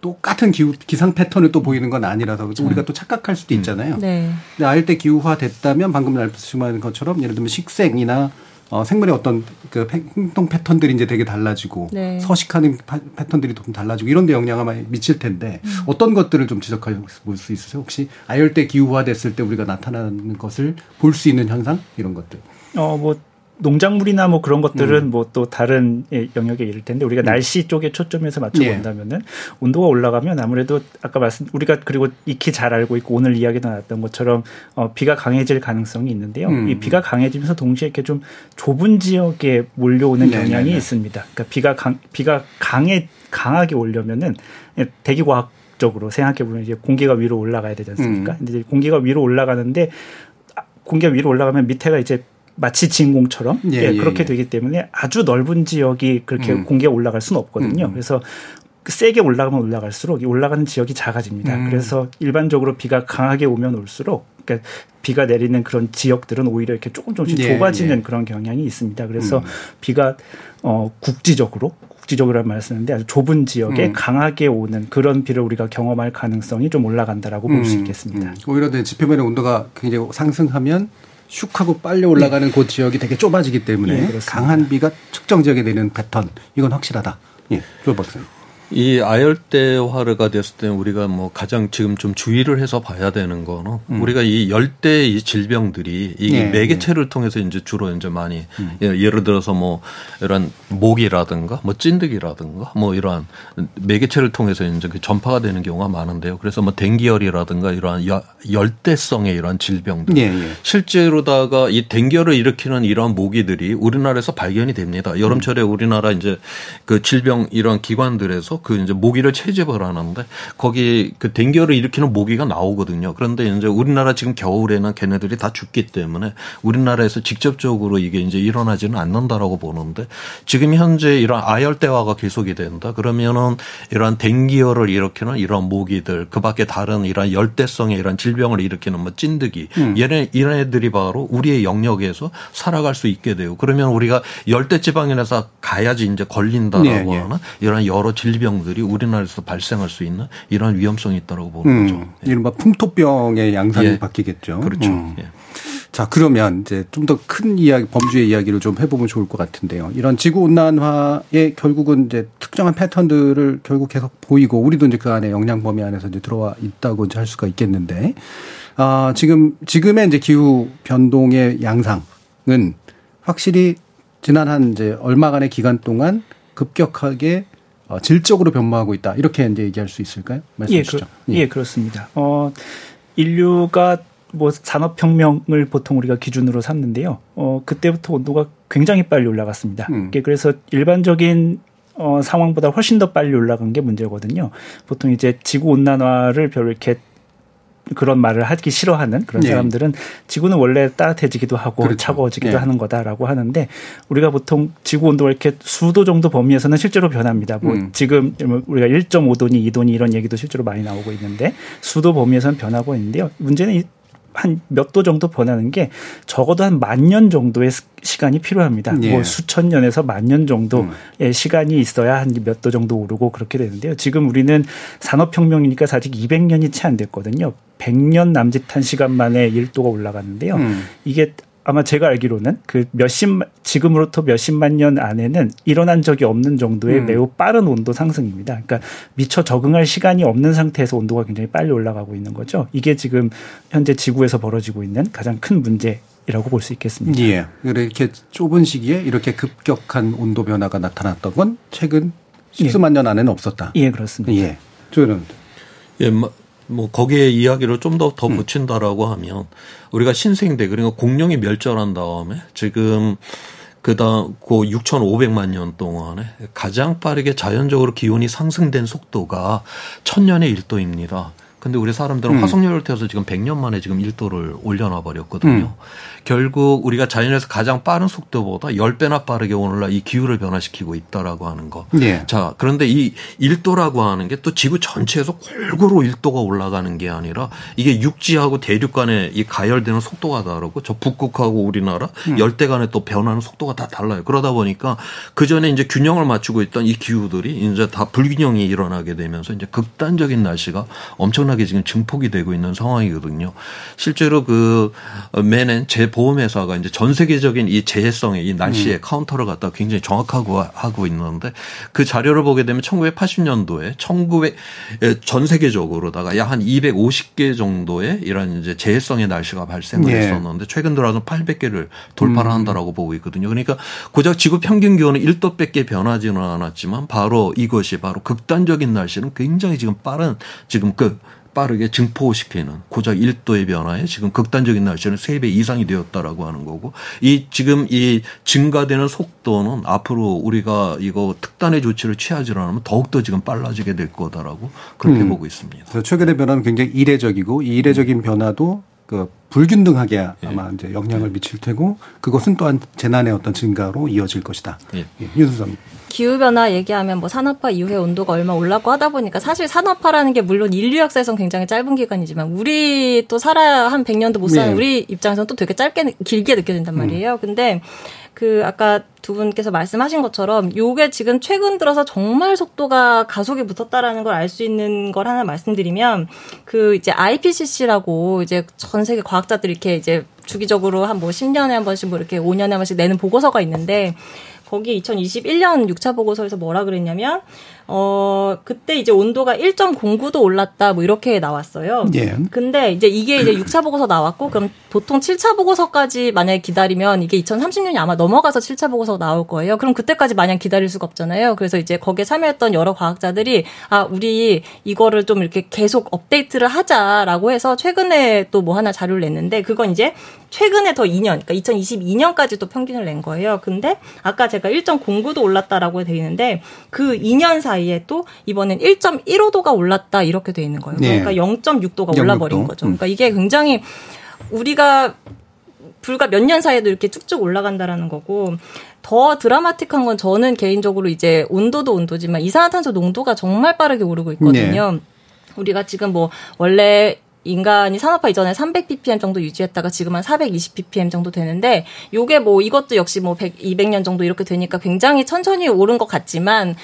Speaker 6: 똑같은 기후 기상 패턴을 또 보이는 건 아니라서 우리가 또 착각할 수도 있잖아요.
Speaker 8: 네.
Speaker 6: 근데 아열대 기후화 됐다면 방금 말씀하신 것처럼 예를 들면 식생이나 어, 생물의 어떤 그 패- 행동 패턴들이 이제 되게 달라지고
Speaker 8: 네.
Speaker 6: 서식하는 파- 패턴들이 좀 달라지고 이런 데 영향을 많이 미칠 텐데
Speaker 8: 음.
Speaker 6: 어떤 것들을 좀 지적해 볼 수 있으세요? 혹시 아열대 기후화 됐을 때 우리가 나타나는 것을 볼 수 있는 현상 이런 것들.
Speaker 10: 어, 뭐, 농작물이나 뭐 그런 것들은
Speaker 6: 음.
Speaker 10: 뭐또 다른 예, 영역에 이를 텐데 우리가 날씨 쪽에 초점해서
Speaker 6: 예.
Speaker 10: 맞춰본다면은 온도가 올라가면 아무래도 아까 말씀 우리가 그리고 익히 잘 알고 있고 오늘 이야기도 나왔던 것처럼 어, 비가 강해질 가능성이 있는데요.
Speaker 6: 음.
Speaker 10: 이 비가 강해지면서 동시에 이렇게 좀 좁은 지역에 몰려오는
Speaker 6: 네,
Speaker 10: 경향이
Speaker 6: 네, 네.
Speaker 10: 있습니다. 그러니까 비가 강 비가 강해 강하게 오려면은 예, 대기 과학 적으로 생각해 보면 이제 공기가 위로 올라가야 되지 않습니까?
Speaker 6: 음.
Speaker 10: 근데 이제 공기가 위로 올라가는데 아, 공기가 위로 올라가면 밑에가 이제 마치 진공처럼
Speaker 6: 예,
Speaker 10: 예,
Speaker 6: 예,
Speaker 10: 그렇게
Speaker 6: 예.
Speaker 10: 되기 때문에 아주 넓은 지역이 그렇게
Speaker 6: 음.
Speaker 10: 공기가 올라갈 수는 없거든요.
Speaker 6: 음.
Speaker 10: 그래서 세게 올라가면 올라갈수록 이 올라가는 지역이 작아집니다.
Speaker 6: 음.
Speaker 10: 그래서 일반적으로 비가 강하게 오면 올수록 그러니까 비가 내리는 그런 지역들은 오히려 이렇게 조금 조금씩
Speaker 6: 예,
Speaker 10: 좁아지는
Speaker 6: 예.
Speaker 10: 그런 경향이 있습니다. 그래서
Speaker 6: 음.
Speaker 10: 비가 어 국지적으로 국지적으로란 말을 쓰는데 아주 좁은 지역에
Speaker 6: 음.
Speaker 10: 강하게 오는 그런 비를 우리가 경험할 가능성이 좀 올라간다라고 볼수
Speaker 6: 음,
Speaker 10: 있겠습니다.
Speaker 6: 음. 오히려 내 지표면의 온도가 굉장히 상승하면 슉 하고 빨리 올라가는 그 지역이 되게 좁아지기 때문에
Speaker 10: 예, 그렇습니다.
Speaker 6: 강한 비가 특정 지역에 내리는 패턴 이건 확실하다. 예, 조 박사님.
Speaker 9: 이 아열대화가 됐을 때 우리가 뭐 가장 지금 좀 주의를 해서 봐야 되는 거는 우리가 이 열대 이 질병들이 이
Speaker 6: 음. 예,
Speaker 9: 매개체를 통해서 이제 주로 이제 많이 예, 예를 들어서 뭐 이런 모기라든가 뭐 찐득이라든가 뭐 이러한 매개체를 통해서 이제 그 전파가 되는 경우가 많은데요. 그래서 뭐 댕기열이라든가 이러한 여- 열대성의 이러한 질병들
Speaker 6: 예, 예.
Speaker 9: 실제로다가 이 댕결을 일으키는 이러한 모기들이 우리나라에서 발견이 됩니다. 여름철에 우리나라 이제 그 질병 이러한 기관들에서 그 이제 모기를 채집을 하는데 거기 그 댕결을 일으키는 모기가 나오거든요. 그런데 이제 우리나라 지금 겨울에는 걔네들이 다 죽기 때문에 우리나라에서 직접적으로 이게 이제 일어나지는 않는다라고 보는데 지금 현재 이런 아열대화가 계속이 된다. 그러면은 이러한 댕기열을 일으키는 이런 모기들 그 밖에 다른 이런 열대성의 이런 질병을 일으키는 뭐 찐득이 얘네 이런 애들이 바로 우리의 영역에서 살아갈 수 있게 돼요. 그러면 우리가 열대 지방인에서 가야지 이제 걸린다라고
Speaker 6: 예, 예.
Speaker 9: 하는 이런 여러 질병 들이 우리나라에서 발생할 수 있는 이런 위험성이 있다고 보는 거죠.
Speaker 6: 음, 이른바 풍토병의 양상이
Speaker 9: 예.
Speaker 6: 바뀌겠죠.
Speaker 9: 그렇죠.
Speaker 6: 음.
Speaker 9: 예.
Speaker 6: 자, 그러면 이제 좀 더 큰 이야기, 범주의 이야기를 좀 해보면 좋을 것 같은데요. 이런 지구 온난화의 결국은 이제 특정한 패턴들을 결국 계속 보이고 우리도 이제 그 안에 영향 범위 안에서 이제 들어와 있다고 이제 할 수가 있겠는데 아, 지금 지금의 이제 기후 변동의 양상은 확실히 지난 한 이제 얼마간의 기간 동안 급격하게 어, 질적으로 변모하고 있다. 이렇게 이제 얘기할 수 있을까요? 말씀해
Speaker 10: 예,
Speaker 6: 주시죠.
Speaker 10: 그, 예, 그렇습니다. 어, 인류가 뭐 산업혁명을 보통 우리가 기준으로 삼는데요. 어, 그때부터 온도가 굉장히 빨리 올라갔습니다.
Speaker 6: 음.
Speaker 10: 그래서 일반적인 어, 상황보다 훨씬 더 빨리 올라간 게 문제거든요. 보통 이제 지구 온난화를 별로 이렇게 그런 말을 하기 싫어하는 그런
Speaker 6: 예.
Speaker 10: 사람들은 지구는 원래 따뜻해지기도 하고
Speaker 6: 그렇죠.
Speaker 10: 차가워지기도
Speaker 6: 예.
Speaker 10: 하는 거다라고 하는데 우리가 보통 지구 온도가 이렇게 수도 정도 범위에서는 실제로 변합니다. 뭐
Speaker 6: 음.
Speaker 10: 지금 우리가 1.5도니 2도니 이런 얘기도 실제로 많이 나오고 있는데 수도 범위에서는 변하고 있는데요. 문제는 한몇도 정도 변하는 게 적어도 한 만 년 정도의 스- 시간이 필요합니다.
Speaker 6: 예.
Speaker 10: 뭐 수천 년에서 만 년 정도의
Speaker 6: 음.
Speaker 10: 시간이 있어야 한 몇 도 정도 오르고 그렇게 되는데요. 지금 우리는 산업혁명이니까 아직 200년이 채 안 됐거든요. 100년 남짓한 시간 만에 1도가 올라갔는데요.
Speaker 6: 음.
Speaker 10: 이게 아마 제가 알기로는 그 몇십 지금으로부터 몇십만 년 안에는 일어난 적이 없는 정도의
Speaker 6: 음.
Speaker 10: 매우 빠른 온도 상승입니다. 그러니까 미처 적응할 시간이 없는 상태에서 온도가 굉장히 빨리 올라가고 있는 거죠. 이게 지금 현재 지구에서 벌어지고 있는 가장 큰 문제라고 볼 수 있겠습니다.
Speaker 6: 예. 이렇게 좁은 시기에 이렇게 급격한 온도 변화가 나타났던 건 최근 십수만 년 안에는 없었다.
Speaker 10: 예, 그렇습니다.
Speaker 6: 예. 조현
Speaker 9: 예, 뭐, 뭐 거기에 이야기를 좀더더 붙인다라고 하면 우리가 신생대 그러니까 공룡이 멸절한 다음에 지금 그다음 그 6,500만 년 동안에 가장 빠르게 자연적으로 기온이 상승된 속도가 천년의 1도입니다. 근데 우리 사람들은
Speaker 6: 음.
Speaker 9: 화석연료를 태워서 지금 100년 만에 지금 1도를 올려놔 버렸거든요. 결국 우리가 자연에서 가장 빠른 속도보다 10배나 빠르게 오늘날 이 기후를 변화시키고 있다라고 하는 거.
Speaker 6: 예.
Speaker 9: 자, 그런데 이 1도라고 하는 게 또 지구 전체에서 골고루 1도가 올라가는 게 아니라 이게 육지하고 대륙 간에 이 가열되는 속도가 다르고 저 북극하고 우리나라 열대 간에 또 변하는 속도가 다 달라요. 그러다 보니까 그 전에 이제 균형을 맞추고 있던 이 기후들이 이제 다 불균형이 일어나게 되면서 이제 극단적인 날씨가 엄청 나게 지금 증폭이 되고 있는 상황이거든요. 실제로 그 매년 제 보험회사가 이제 전 세계적인 이 재해성의 이 날씨의 카운터를 갖다 굉장히 정확하게 하고 있는데 그 자료를 보게 되면 1980년도에 1900, 에, 전 세계적으로다가 약 한 250개 정도의 이런 이제 재해성의 날씨가 발생을
Speaker 6: 예.
Speaker 9: 했었는데 최근 들어서 800개를 돌파를 한다라고 보고 있거든요. 그러니까 고작 지구 평균 기온은 1도밖에 변하지는 않았지만 바로 이것이 바로 극단적인 날씨는 굉장히 지금 빠른 지금 그 빠르게 증포시키는 고작 1도의 변화에 지금 극단적인 날씨는 3배 이상이 되었다라고 하는 거고 이 지금 이 증가되는 속도는 앞으로 우리가 이거 특단의 조치를 취하지 않으면 더욱더 지금 빨라지게 될 거다라고 그렇게
Speaker 6: 음.
Speaker 9: 보고 있습니다.
Speaker 6: 최근의 변화는 굉장히 이례적이고 이 이례적인 변화도 그 불균등하게 아마 이제 영향을 미칠 테고 그것은 또한 재난의 어떤 증가로 이어질 것이다.
Speaker 9: 예.
Speaker 6: 예. 윤수선.
Speaker 8: 기후 변화 얘기하면 뭐 산업화 이후에 온도가 얼마 올랐고 하다 보니까 사실 산업화라는 게 물론 인류 역사에선 굉장히 짧은 기간이지만 우리 또 살아야 한 100년도 못 사는
Speaker 6: 네.
Speaker 8: 우리 입장에서는 또 되게 짧게 길게 느껴진단 말이에요. 근데 그 아까 두 분께서 말씀하신 것처럼 요게 지금 최근 들어서 정말 속도가 가속이 붙었다라는 걸 알 수 있는 걸 하나 말씀드리면 그 이제 IPCC라고 이제 전 세계 과학자들이 이렇게 이제 주기적으로 한 뭐 10년에 한 번씩 뭐 이렇게 5년에 한 번씩 내는 보고서가 있는데 거기 2021년 6차 보고서에서 뭐라 그랬냐면 어 그때 이제 온도가 1.09도 올랐다 뭐 이렇게 나왔어요.
Speaker 6: 예.
Speaker 8: 근데 이제 이게 이제 6차 보고서 나왔고 그럼 보통 7차 보고서까지 만약에 기다리면 이게 2030년이 아마 넘어가서 7차 보고서 나올 거예요. 그럼 그때까지 마냥 기다릴 수가 없잖아요. 그래서 이제 거기에 참여했던 여러 과학자들이 아 우리 이거를 좀 이렇게 계속 업데이트를 하자라고 해서 최근에 또 뭐 하나 자료를 냈는데 그건 이제 최근에 더 2년, 그러니까 2022년까지 또 평균을 낸 거예요. 근데 아까 제가 1.09도 올랐다라고 돼 있는데 그 2년 사이에 또 이번엔 1.15도가 올랐다 이렇게 돼 있는 거예요.
Speaker 6: 네.
Speaker 8: 그러니까 0.6도가
Speaker 6: 0.6도.
Speaker 8: 올라버린 거죠.
Speaker 6: 음.
Speaker 8: 그러니까 이게 굉장히 우리가 불과 몇 년 사이에도 이렇게 쭉쭉 올라간다라는 거고 더 드라마틱한 건 저는 개인적으로 이제 온도도 온도지만 이산화탄소 농도가 정말 빠르게 오르고 있거든요.
Speaker 6: 네.
Speaker 8: 우리가 지금 뭐 원래 인간이 산업화 이전에 300 ppm 정도 유지했다가 지금 한 420 ppm 정도 되는데 요게 뭐 이것도 역시 뭐 100, 200년 정도 이렇게 되니까 굉장히 천천히 오른 것 같지만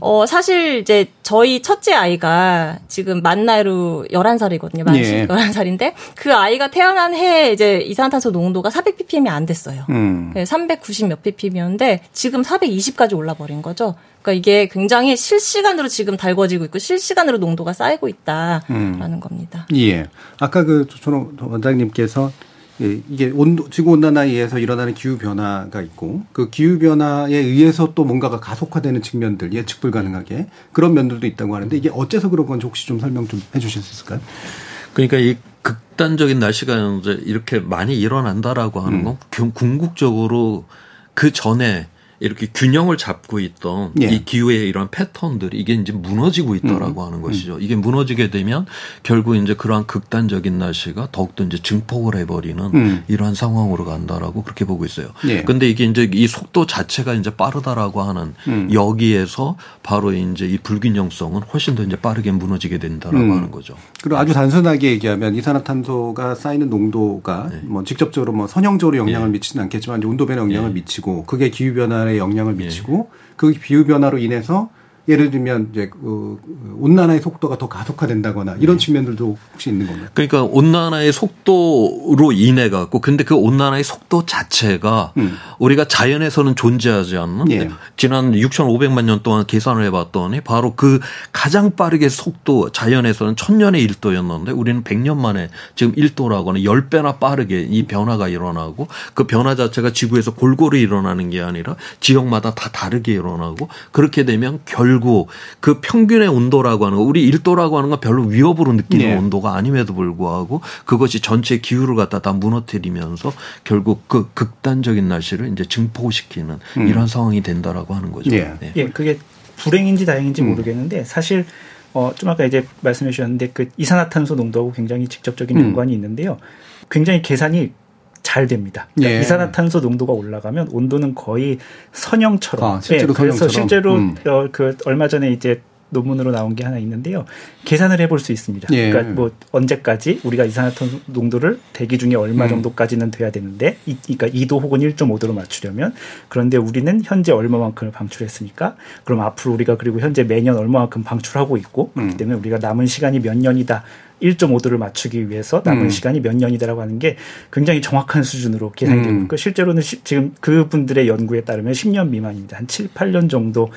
Speaker 8: 어, 사실 이제 저희 첫째 아이가 지금 만 나이로 11살이거든요. 만
Speaker 6: 예.
Speaker 8: 11살인데 그 아이가 태어난 해에 이제 이산화탄소 농도가 400ppm이 안 됐어요.
Speaker 6: 음.
Speaker 8: 390몇 ppm이었는데 지금 420까지 올라 버린 거죠. 그러니까 이게 굉장히 실시간으로 지금 달궈지고 있고 실시간으로 농도가 쌓이고 있다라는 겁니다.
Speaker 6: 예. 아까 그 조촌 원장님께서 예, 이게 온도, 지구 온난화에 의해서 일어나는 기후 변화가 있고 그 기후 변화에 의해서 또 뭔가가 가속화되는 측면들 예측 불가능하게 그런 면들도 있다고 하는데 이게 어째서 그런 건지 혹시 좀 설명 좀 해주실 수 있을까요?
Speaker 9: 그러니까 이 극단적인 날씨가 이제 이렇게 많이 일어난다라고 하는 건 음. 궁극적으로 그 전에 이렇게 균형을 잡고 있던
Speaker 6: 예.
Speaker 9: 이 기후의 이런 패턴들이 이게 이제 무너지고 있다라고
Speaker 6: 음.
Speaker 9: 하는 것이죠. 이게 무너지게 되면 결국 이제 그러한 극단적인 날씨가 더욱더 이제 증폭을 해버리는
Speaker 6: 음.
Speaker 9: 이러한 상황으로 간다라고 그렇게 보고 있어요.
Speaker 6: 예.
Speaker 9: 근데 이게 이제 이 속도 자체가 이제 빠르다라고 하는
Speaker 6: 음.
Speaker 9: 여기에서 바로 이제 이 불균형성은 훨씬 더 이제 빠르게 무너지게 된다라고
Speaker 6: 음.
Speaker 9: 하는 거죠.
Speaker 6: 그리고 아주 단순하게 얘기하면 이산화탄소가 쌓이는 농도가
Speaker 9: 네.
Speaker 6: 뭐 직접적으로 뭐 선형적으로 영향을
Speaker 9: 예.
Speaker 6: 미치지는 않겠지만 이제 온도 변화에 영향을
Speaker 9: 예.
Speaker 6: 미치고 그게 기후 변화 에 영향을 미치고 그 기후 변화로 인해서 예를 들면 이제 그 온난화의 속도가 더 가속화된다거나 이런 측면들도 혹시 있는 건가요?
Speaker 9: 그러니까 온난화의 속도로 인해 갖고 근데 그 온난화의 속도 자체가
Speaker 6: 음.
Speaker 9: 우리가 자연에서는 존재하지 않는
Speaker 6: 예.
Speaker 9: 지난 6,500만 년 동안 계산을 해봤더니 바로 그 가장 빠르게 속도 자연에서는 천년의 1도였는데 우리는 100년 만에 지금 1도라고 하는 10배나 빠르게 이 변화가 일어나고 그 변화 자체가 지구에서 골고루 일어나는 게 아니라 지역마다 다 다르게 일어나고 그렇게 되면 결 국그 평균의 온도라고 하는 거 우리 1도라고 하는 건 별로 위협으로 느끼는
Speaker 6: 예.
Speaker 9: 온도가 아님에도 불구하고 그것이 전체 기후를 갖다 다 무너뜨리면서 결국 그 극단적인 날씨를 이제 증폭시키는
Speaker 6: 음.
Speaker 9: 이런 상황이 된다라고 하는 거죠.
Speaker 6: 예.
Speaker 9: 네.
Speaker 10: 예, 그게 불행인지 다행인지
Speaker 6: 음.
Speaker 10: 모르겠는데 사실 어, 좀 아까 이제 말씀해 주셨는데 그 이산화탄소 농도하고 굉장히 직접적인
Speaker 6: 음.
Speaker 10: 연관이 있는데요. 굉장히 계산이 잘 됩니다. 그러니까
Speaker 6: 예.
Speaker 10: 이산화탄소 농도가 올라가면 온도는 거의 선형처럼.
Speaker 6: 아, 실제로
Speaker 10: 예, 그래서
Speaker 6: 선형처럼?
Speaker 10: 실제로
Speaker 6: 음.
Speaker 10: 어, 그 얼마 전에 이제 논문으로 나온 게 하나 있는데요. 계산을 해볼 수 있습니다.
Speaker 6: 예.
Speaker 10: 그러니까 뭐 언제까지 우리가 이산화탄소 농도를 대기 중에 얼마
Speaker 6: 음.
Speaker 10: 정도까지는 돼야 되는데, 이, 그러니까 2도 혹은 1.5도로 맞추려면 그런데 우리는 현재 얼마만큼을 방출했으니까 그럼 앞으로 우리가 그리고 현재 매년 얼마만큼 방출하고 있고 그렇기
Speaker 6: 음.
Speaker 10: 때문에 우리가 남은 시간이 몇 년이다. 1.5도를 맞추기 위해서 남은
Speaker 6: 음.
Speaker 10: 시간이 몇 년이다라고 하는 게 굉장히 정확한 수준으로 계산이 되고
Speaker 6: 음.
Speaker 10: 있고 실제로는 시- 지금 그분들의 연구에 따르면 10년 미만입니다. 한 7, 8년 정도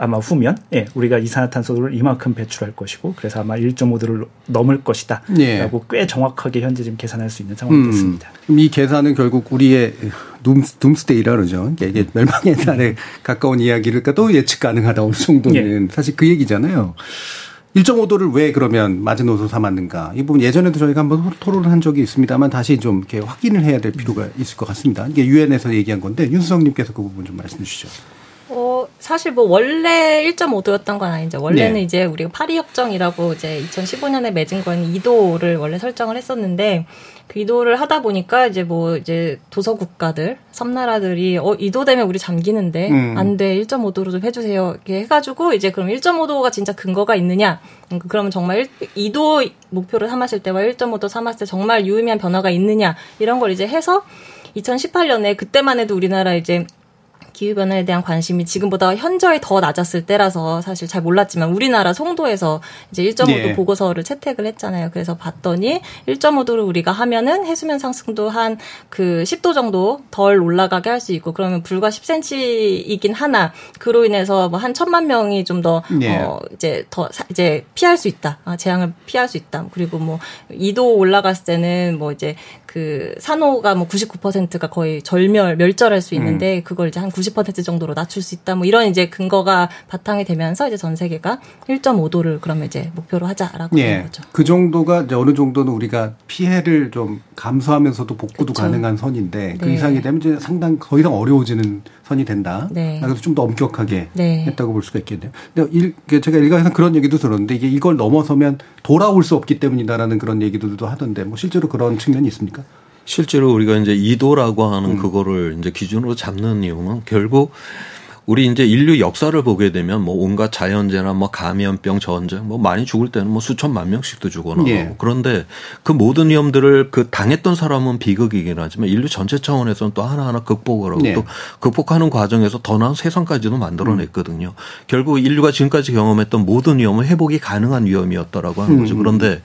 Speaker 10: 아마 후면 예, 우리가 이산화탄소를 이만큼 배출할 것이고 그래서 아마 1.5도를 넘을 것이다.
Speaker 6: 예.
Speaker 10: 라고 꽤 정확하게 현재 지금 계산할 수 있는 상황이 됐습니다.
Speaker 6: 그럼 이 계산은 결국 우리의 둠, 둠스데이라 그러죠. 이게, 이게 멸망의 날에 가까운 이야기를 그러니까 또 예측 가능하다 어느 정도는 사실 그 얘기잖아요. 1.5도를 왜 그러면 마지노선 삼았는가? 이 부분 예전에도 저희가 한번 토론을 한 적이 있습니다만 다시 좀 이렇게 확인을 해야 될 필요가 있을 것 같습니다. 이게 유엔에서 얘기한 건데 윤수성님께서 그 부분 좀 말씀해 주시죠.
Speaker 8: 어, 사실 뭐 원래 1.5도였던 건 아니죠. 원래는
Speaker 6: 네.
Speaker 8: 이제 우리가 파리 협정이라고 이제 2015년에 맺은 건 2도를 원래 설정을 했었는데 그 2도를 하다 보니까 이제 뭐 이제 도서 국가들, 섬나라들이 어 2도 되면 우리 잠기는데
Speaker 6: 음.
Speaker 8: 안 돼. 1.5도로 좀 해 주세요. 이렇게 해 가지고 이제 그럼 1.5도가 진짜 근거가 있느냐? 음, 그러면 정말 1, 2도 목표를 삼았을 때와 1.5도 삼았을 때 정말 유의미한 변화가 있느냐? 이런 걸 이제 해서 2018년에 그때만 해도 우리나라 이제 기후변화에 대한 관심이 지금보다 현저히 더 낮았을 때라서 사실 잘 몰랐지만 우리나라 송도에서 이제 1.5도
Speaker 6: 예.
Speaker 8: 보고서를 채택을 했잖아요. 그래서 봤더니 1.5도를 우리가 하면은 해수면 상승도 한 그 10도 정도 덜 올라가게 할 수 있고 그러면 불과 10cm이긴 하나 그로 인해서 뭐 한 천만 명이 좀더
Speaker 6: 예.
Speaker 8: 어, 이제 더 사- 이제 피할 수 있다. 아, 재앙을 피할 수 있다. 그리고 뭐 2도 올라갔을 때는 뭐 이제 그 산호가 뭐 99%가 거의 절멸 멸절할 수 있는데 그걸 이제 한90% 정도로 낮출 수 있다. 뭐 이런 이제 근거가 바탕이 되면서 이제 전 세계가 1.5도를 그러면 이제 목표로 하자라고 하는
Speaker 6: 예.
Speaker 8: 거죠.
Speaker 6: 그 정도가 이제 어느 정도는 우리가 피해를 좀 감수하면서도 복구도
Speaker 8: 그쵸.
Speaker 6: 가능한 선인데 그
Speaker 8: 네.
Speaker 6: 이상이 되면 이제 상당 더 이상 어려워지는 선이 된다.
Speaker 8: 네.
Speaker 6: 그래서 좀 더 엄격하게
Speaker 8: 네.
Speaker 6: 했다고 볼 수가 있겠네요. 근데 일, 그 제가 일각에서 그런 얘기도 들었는데 이게 이걸 넘어서면 돌아올 수 없기 때문이다라는 그런 얘기들도 하던데 뭐 실제로 그런 측면이 있습니까?
Speaker 9: 실제로 우리가 이제 2도라고 하는
Speaker 6: 음.
Speaker 9: 그거를 이제 기준으로 잡는 이유는 결국 우리 이제 인류 역사를 보게 되면 뭐 온갖 자연재나 뭐 감염병, 전쟁 뭐 많이 죽을 때는 뭐 수천만 명씩도 죽어나가고
Speaker 6: 예.
Speaker 9: 그런데 그 모든 위험들을 그 당했던 사람은 비극이긴 하지만 인류 전체 차원에서는 또 하나하나 극복을 하고
Speaker 6: 네.
Speaker 9: 또 극복하는 과정에서 더 나은 세상까지도 만들어냈거든요. 결국 인류가 지금까지 경험했던 모든 위험은 회복이 가능한 위험이었다라고 하는 거죠.
Speaker 6: 음.
Speaker 9: 그런데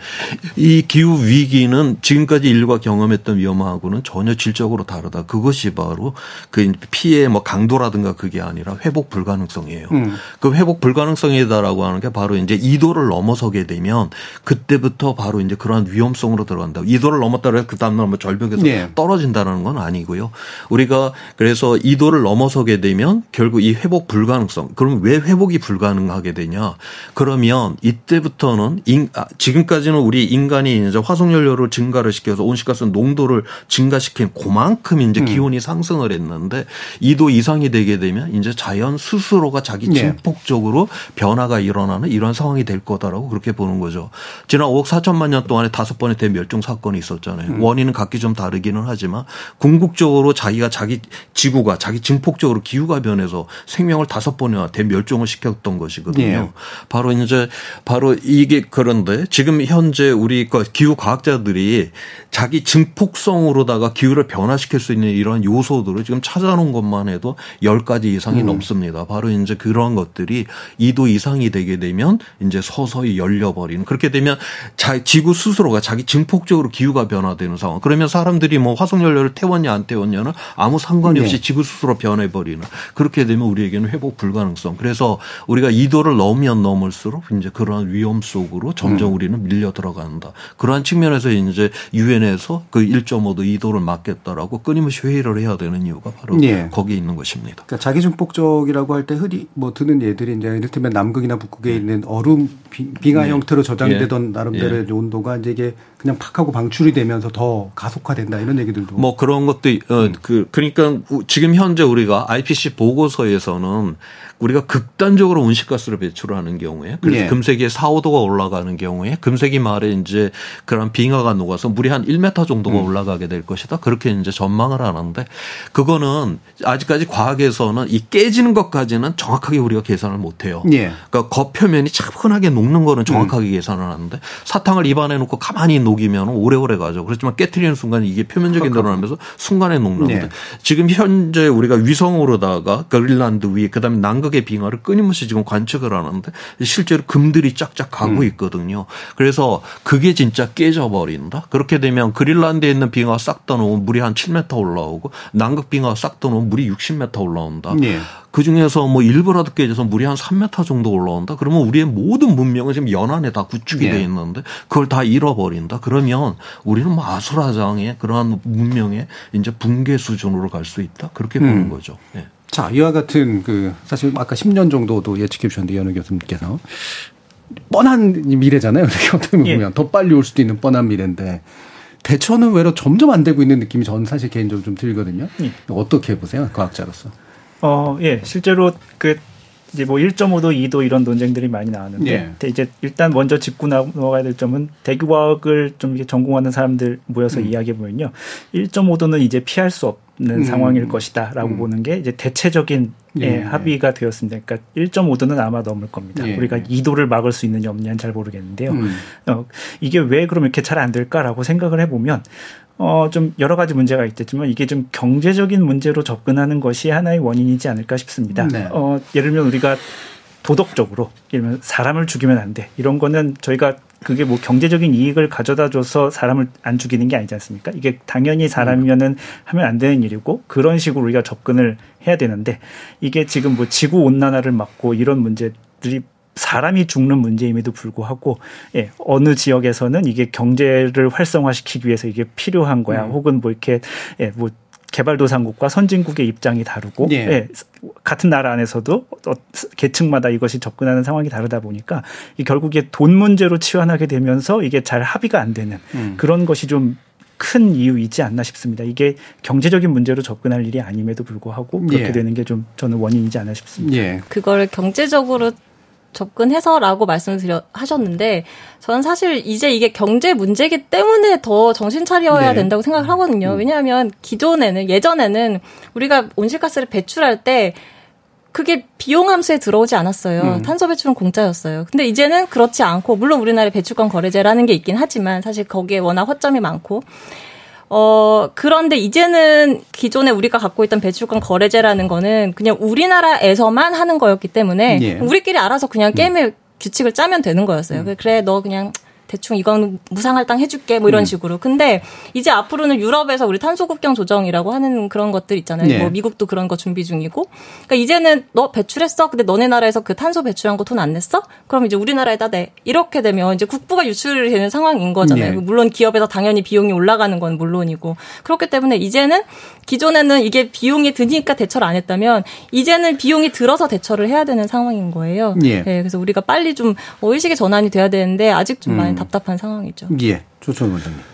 Speaker 9: 이 기후 위기는 지금까지 인류가 경험했던 위험하고는 전혀 질적으로 다르다. 그것이 바로 그 피해 뭐 강도라든가 그게 아니라 회복 불가능성이에요.
Speaker 6: 음.
Speaker 9: 그 회복 불가능성이다라고 하는 게 바로 이제 2도를 넘어서게 되면 그때부터 바로 이제 그러한 위험성으로 들어간다. 2도를 넘었다고 해서 그 다음날 뭐 절벽에서
Speaker 6: 네.
Speaker 9: 떨어진다는 건 아니고요. 우리가 그래서 2도를 넘어서게 되면 결국 이 회복 불가능성. 그럼 왜 회복이 불가능하게 되냐? 그러면 이때부터는 인, 아, 지금까지는 우리 인간이 이제 화석연료를 증가를 시켜서 온실가스 농도를 증가시킨 그만큼 이제
Speaker 6: 음.
Speaker 9: 기온이 상승을 했는데 2도 이상이 되게 되면 이제 자연 스스로가 자기
Speaker 6: 네.
Speaker 9: 증폭적으로 변화가 일어나는 이런 상황이 될 거다라고 그렇게 보는 거죠. 지난 5억 4천만 년 동안에 다섯 번의 대멸종 사건이 있었잖아요.
Speaker 6: 음.
Speaker 9: 원인은 각기 좀 다르기는 하지만 궁극적으로 자기가 자기 지구가 자기 증폭적으로 기후가 변해서 생명을 다섯 번이나 대멸종을 시켰던 것이거든요.
Speaker 6: 예.
Speaker 9: 바로 이제 바로 이게 그런데 지금 현재 우리 그 기후 과학자들이 자기 증폭성으로다가 기후를 변화시킬 수 있는 이런 요소들을 지금 찾아놓은 것만 해도 10가지 이상이
Speaker 6: 음.
Speaker 9: 넘습니다. 바로 이제 그런 것들이 2도 이상이 되게 되면 이제 서서히 열려버리는 그렇게 되면 자, 지구 스스로가 자기 증폭적으로 기후가 변화되는 상황. 그러면 사람들이 뭐 화석연료를 태웠냐 안 태웠냐는 아무 상관이 없이
Speaker 6: 네.
Speaker 9: 지구 스스로 변해버리는 그렇게 되면 우리에게는 회복 불가능성. 그래서 우리가 2도를 넘으면 넘을수록 이제 그러한 위험 속으로 점점
Speaker 6: 음.
Speaker 9: 우리는 밀려 들어간다. 그러한 측면에서 이제 유엔에서 그 1.5도 2도를 막겠다라고 끊임없이 회의를 해야 되는 이유가 바로
Speaker 6: 예.
Speaker 9: 거기에 있는 것입니다.
Speaker 6: 그러니까 자기 중폭 적이라고 할 때 흔히 뭐 드는 예들이 이제 이를테면 남극이나 북극에 있는 얼음 빙- 빙하
Speaker 9: 네.
Speaker 6: 형태로 저장되던
Speaker 9: 예.
Speaker 6: 나름대로의 온도가 이제 이게 그냥 팍 하고 방출이 되면서 더 가속화된다 이런 얘기들도
Speaker 9: 뭐 그런 것도 어, 그 그러니까 우- 지금 현재 우리가 IPC 보고서에서는 우리가 극단적으로 온실가스를 배출하는 경우에 그래서
Speaker 6: 예.
Speaker 9: 금세기에 4, 5도가 올라가는 경우에 금세기 말에 이제 그런 빙하가 녹아서 물이 한 1m 정도가 올라가게 될 것이다. 그렇게 이제 전망을 하는데 그거는 아직까지 과학에서는 이 깨지는 것까지는 정확하게 우리가 계산을 못 해요.
Speaker 6: 예.
Speaker 9: 그러니까 겉표면이 차분하게 녹는 거는 정확하게 계산을 하는데 사탕을 입안에 놓고 가만히 녹이면 오래오래 가죠. 그렇지만 깨트리는 순간 이게 표면적인 늘어나면서 순간에 녹는데
Speaker 6: 네.
Speaker 9: 지금 현재 우리가 위성으로다가 그린란드 위에 그다음에 남극 의 빙하를 끊임없이 지금 관측을 하는데 실제로 금들이 쫙쫙 가고
Speaker 6: 음.
Speaker 9: 있거든요. 그래서 그게 진짜 깨져버린다. 그렇게 되면 그린란드에 있는 빙하 싹다 놓으면 물이 한 7m 올라오고 남극 빙하 싹다 놓으면 물이 60m 올라온다.
Speaker 6: 예.
Speaker 9: 그 중에서 뭐 일부라도 깨져서 물이 한 3m 정도 올라온다. 그러면 우리의 모든 문명은 지금 연안에 다 구축이
Speaker 6: 예.
Speaker 9: 돼 있는데 그걸 다 잃어버린다. 그러면 우리는 뭐 아수라장의 그러한 문명의 이제 붕괴 수준으로 갈 수 있다. 그렇게
Speaker 6: 음.
Speaker 9: 보는 거죠. 예.
Speaker 6: 자, 이와 같은 그 사실 아까 10년 정도도 예측해 주셨는데 연우 교수님께서 뻔한 미래잖아요. 어떻게 보면 더 빨리 올 수도 있는 뻔한 미래인데 대처는 외로 점점 안 되고 있는 느낌이 저는 사실 개인적으로 좀 들거든요. 어떻게 보세요, 과학자로서?
Speaker 10: 어, 예, 실제로 그 이제 뭐 1.5도, 2도 이런 논쟁들이 많이 나왔는데
Speaker 6: 예.
Speaker 10: 이제 일단 먼저 짚고 넘어가야 될 점은 대규과학을 좀 이렇게 전공하는 사람들 모여서
Speaker 6: 음.
Speaker 10: 이야기해 보면요. 1.5도는 이제 피할 수 없는
Speaker 6: 음.
Speaker 10: 상황일 것이다라고
Speaker 6: 음.
Speaker 10: 보는 게 이제 대체적인 예,
Speaker 6: 예.
Speaker 10: 합의가 되었습니다. 그러니까 1.5도는 아마 넘을 겁니다.
Speaker 6: 예.
Speaker 10: 우리가 2도를 막을 수 있느냐 없느냐는 잘 모르겠는데요.
Speaker 6: 음.
Speaker 10: 어, 이게 왜 그럼 이렇게 잘 안 될까라고 생각을 해보면 어, 좀 여러 가지 문제가 있겠지만 이게 좀 경제적인 문제로 접근하는 것이 하나의 원인이지 않을까 싶습니다.
Speaker 6: 네.
Speaker 10: 어, 예를 들면 우리가 도덕적으로 예를 들면 사람을 죽이면 안 돼. 이런 거는 저희가 그게 뭐 경제적인 이익을 가져다 줘서 사람을 안 죽이는 게 아니지 않습니까? 이게 당연히 사람이면은 하면 안 되는 일이고 그런 식으로 우리가 접근을 해야 되는데 이게 지금 뭐 지구 온난화를 막고 이런 문제들이 사람이 죽는 문제임에도 불구하고 예, 어느 지역에서는 이게 경제를 활성화시키기 위해서 이게 필요한 거야.
Speaker 6: 음.
Speaker 10: 혹은 뭐 이렇게 예, 뭐 개발도상국과 선진국의 입장이 다르고
Speaker 6: 예.
Speaker 10: 예, 같은 나라 안에서도 어, 계층마다 이것이 접근하는 상황이 다르다 보니까 이 결국에 돈 문제로 치환하게 되면서 이게 잘 합의가 안 되는
Speaker 6: 음.
Speaker 10: 그런 것이 좀큰 이유이지 않나 싶습니다. 이게 경제적인 문제로 접근할 일이 아님에도 불구하고 그렇게
Speaker 6: 예.
Speaker 10: 되는 게 좀 저는 원인이지 않나 싶습니다.
Speaker 6: 예.
Speaker 8: 그걸 경제적으로 접근해서라고 말씀을 드려 하셨는데 저는 사실 이제 이게 경제 문제이기 때문에 더 정신 차려야
Speaker 6: 네.
Speaker 8: 된다고 생각을 하거든요. 왜냐하면 기존에는 예전에는 우리가 온실가스를 배출할 때 그게 비용 함수에 들어오지 않았어요.
Speaker 6: 음.
Speaker 8: 탄소 배출은 공짜였어요. 근데 이제는 그렇지 않고 물론 우리나라에 배출권 거래제라는 게 있긴 하지만 사실 거기에 워낙 허점이 많고 어, 그런데 이제는 기존에 우리가 갖고 있던 배출권 거래제라는 거는 그냥 우리나라에서만 하는 거였기 때문에
Speaker 6: 예.
Speaker 8: 우리끼리 알아서 그냥 게임의 규칙을 짜면 되는 거였어요. 그래, 너 그냥 대충 이건 무상할당 해줄게 뭐 이런 식으로. 근데 이제 앞으로는 유럽에서 우리 탄소 국경 조정이라고 하는 그런 것들 있잖아요.
Speaker 6: 네.
Speaker 8: 뭐 미국도 그런 거 준비 중이고. 그러니까 이제는 너 배출했어. 근데 너네 나라에서 그 탄소 배출한 거 돈 안 냈어? 그럼 이제 우리나라에다 내. 이렇게 되면 이제 국부가 유출이 되는 상황인 거잖아요.
Speaker 6: 네.
Speaker 8: 물론 기업에서 당연히 비용이 올라가는 건 물론이고. 그렇기 때문에 이제는 기존에는 이게 비용이 드니까 대처를 안 했다면 이제는 비용이 들어서 대처를 해야 되는 상황인 거예요.
Speaker 6: 예.
Speaker 8: 네, 그래서 우리가 빨리 좀 의식의 전환이 돼야 되는데 아직 좀
Speaker 6: 음.
Speaker 8: 많이 답답한 상황이죠.
Speaker 6: 예. 조천 원장님.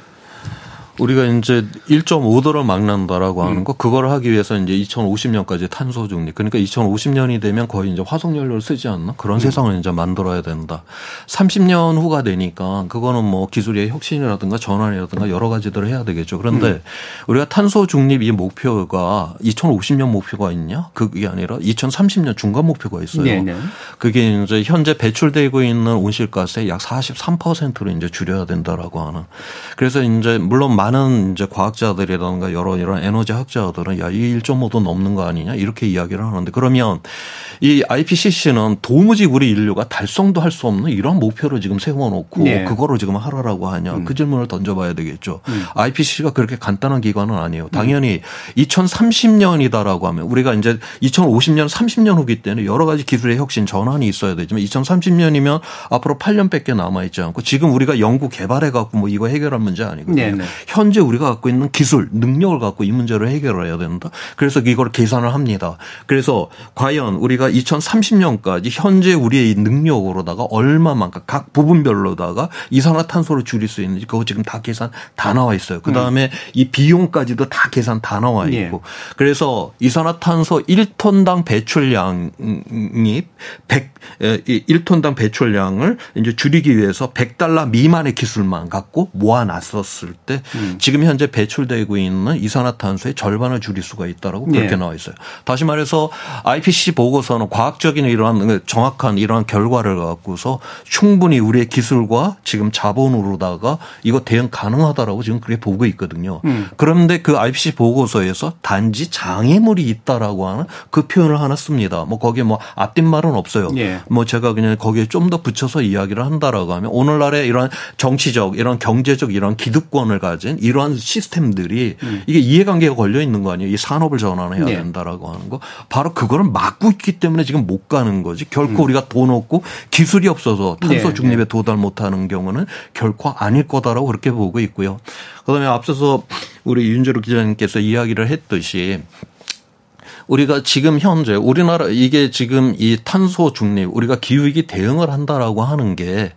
Speaker 9: 우리가 이제 1.5도를 막는다라고
Speaker 6: 음.
Speaker 9: 하는 거 그걸 하기 위해서 이제 2050년까지 탄소 중립 그러니까 2050년이 되면 거의 이제 화석 연료를 쓰지 않나 그런
Speaker 6: 음.
Speaker 9: 세상을 이제 만들어야 된다. 30년 후가 되니까 그거는 뭐 기술의 혁신이라든가 전환이라든가 여러 가지들을 해야 되겠죠. 그런데
Speaker 6: 음.
Speaker 9: 우리가 탄소 중립 이 목표가 2050년 목표가 있냐? 그게 아니라 2030년 중간 목표가 있어요.
Speaker 6: 네, 네.
Speaker 9: 그게 이제 현재 배출되고 있는 온실가스의 약 43%를 이제 줄여야 된다라고 하는. 그래서 이제 물론 많은 이제 과학자들이라든가 여러 이런 에너지 학자들은 야, 이 1.5도 넘는 거 아니냐 이렇게 이야기를 하는데 그러면 이 IPCC는 도무지 우리 인류가 달성도 할 수 없는 이런 목표를 지금 세워놓고
Speaker 6: 네.
Speaker 9: 그거를 지금 하라라고 하냐 그 질문을 던져봐야 되겠죠.
Speaker 6: 음.
Speaker 9: IPCC가 그렇게 간단한 기관은 아니에요. 당연히 2030년이다라고 하면 우리가 이제 2050년 30년 후기 때는 여러 가지 기술의 혁신 전환이 있어야 되지만 2030년이면 앞으로 8년밖에 남아 있지 않고 지금 우리가 연구 개발해 갖고 뭐 이거 해결할 문제 아니거든요.
Speaker 6: 네, 네.
Speaker 9: 현재 우리가 갖고 있는 기술, 능력을 갖고 이 문제를 해결해야 된다. 그래서 이걸 계산을 합니다. 그래서 과연 우리가 2030년까지 현재 우리의 이 능력으로다가 얼마만큼 각 부분별로다가 이산화탄소를 줄일 수 있는지 그거 지금 다 계산 다 나와 있어요. 그 다음에 이 비용까지도 다 계산 다 나와 있고.
Speaker 6: 예.
Speaker 9: 그래서 이산화탄소 1톤당 배출량이 100, 1톤당 배출량을 이제 줄이기 위해서 100달러 미만의 기술만 갖고 모아놨었을 때
Speaker 6: 음.
Speaker 9: 지금 현재 배출되고 있는 이산화탄소의 절반을 줄일 수가 있다라고 그렇게
Speaker 6: 예.
Speaker 9: 나와 있어요. 다시 말해서 IPCC 보고서는 과학적인 이러한 정확한 이러한 결과를 갖고서 충분히 우리의 기술과 지금 자본으로다가 이거 대응 가능하다라고 지금 그렇게 보고 있거든요.
Speaker 6: 음.
Speaker 9: 그런데 그 IPCC 보고서에서 단지 장애물이 있다라고 하는 그 표현을 하나 씁니다. 뭐 거기에 뭐 앞뒷 말은 없어요.
Speaker 6: 예.
Speaker 9: 뭐 제가 그냥 거기에 좀 더 붙여서 이야기를 한다라고 하면 오늘날의 이런 정치적 이런 경제적 이런 기득권을 가진 이러한 시스템들이 이게 이해관계가 걸려 있는 거 아니에요. 이 산업을 전환해야
Speaker 6: 네.
Speaker 9: 된다라고 하는 거. 바로 그거를 막고 있기 때문에 지금 못 가는 거지. 결코 우리가 돈 없고 기술이 없어서 탄소
Speaker 6: 네,
Speaker 9: 중립에
Speaker 6: 네.
Speaker 9: 도달 못하는 경우는 결코 아닐 거다라고 그렇게 보고 있고요. 그다음에 앞서서 우리 윤재로 기자님께서 이야기를 했듯이 우리가 지금 현재 우리나라 이게 지금 이 탄소 중립 우리가 기후위기 대응을 한다라고 하는 게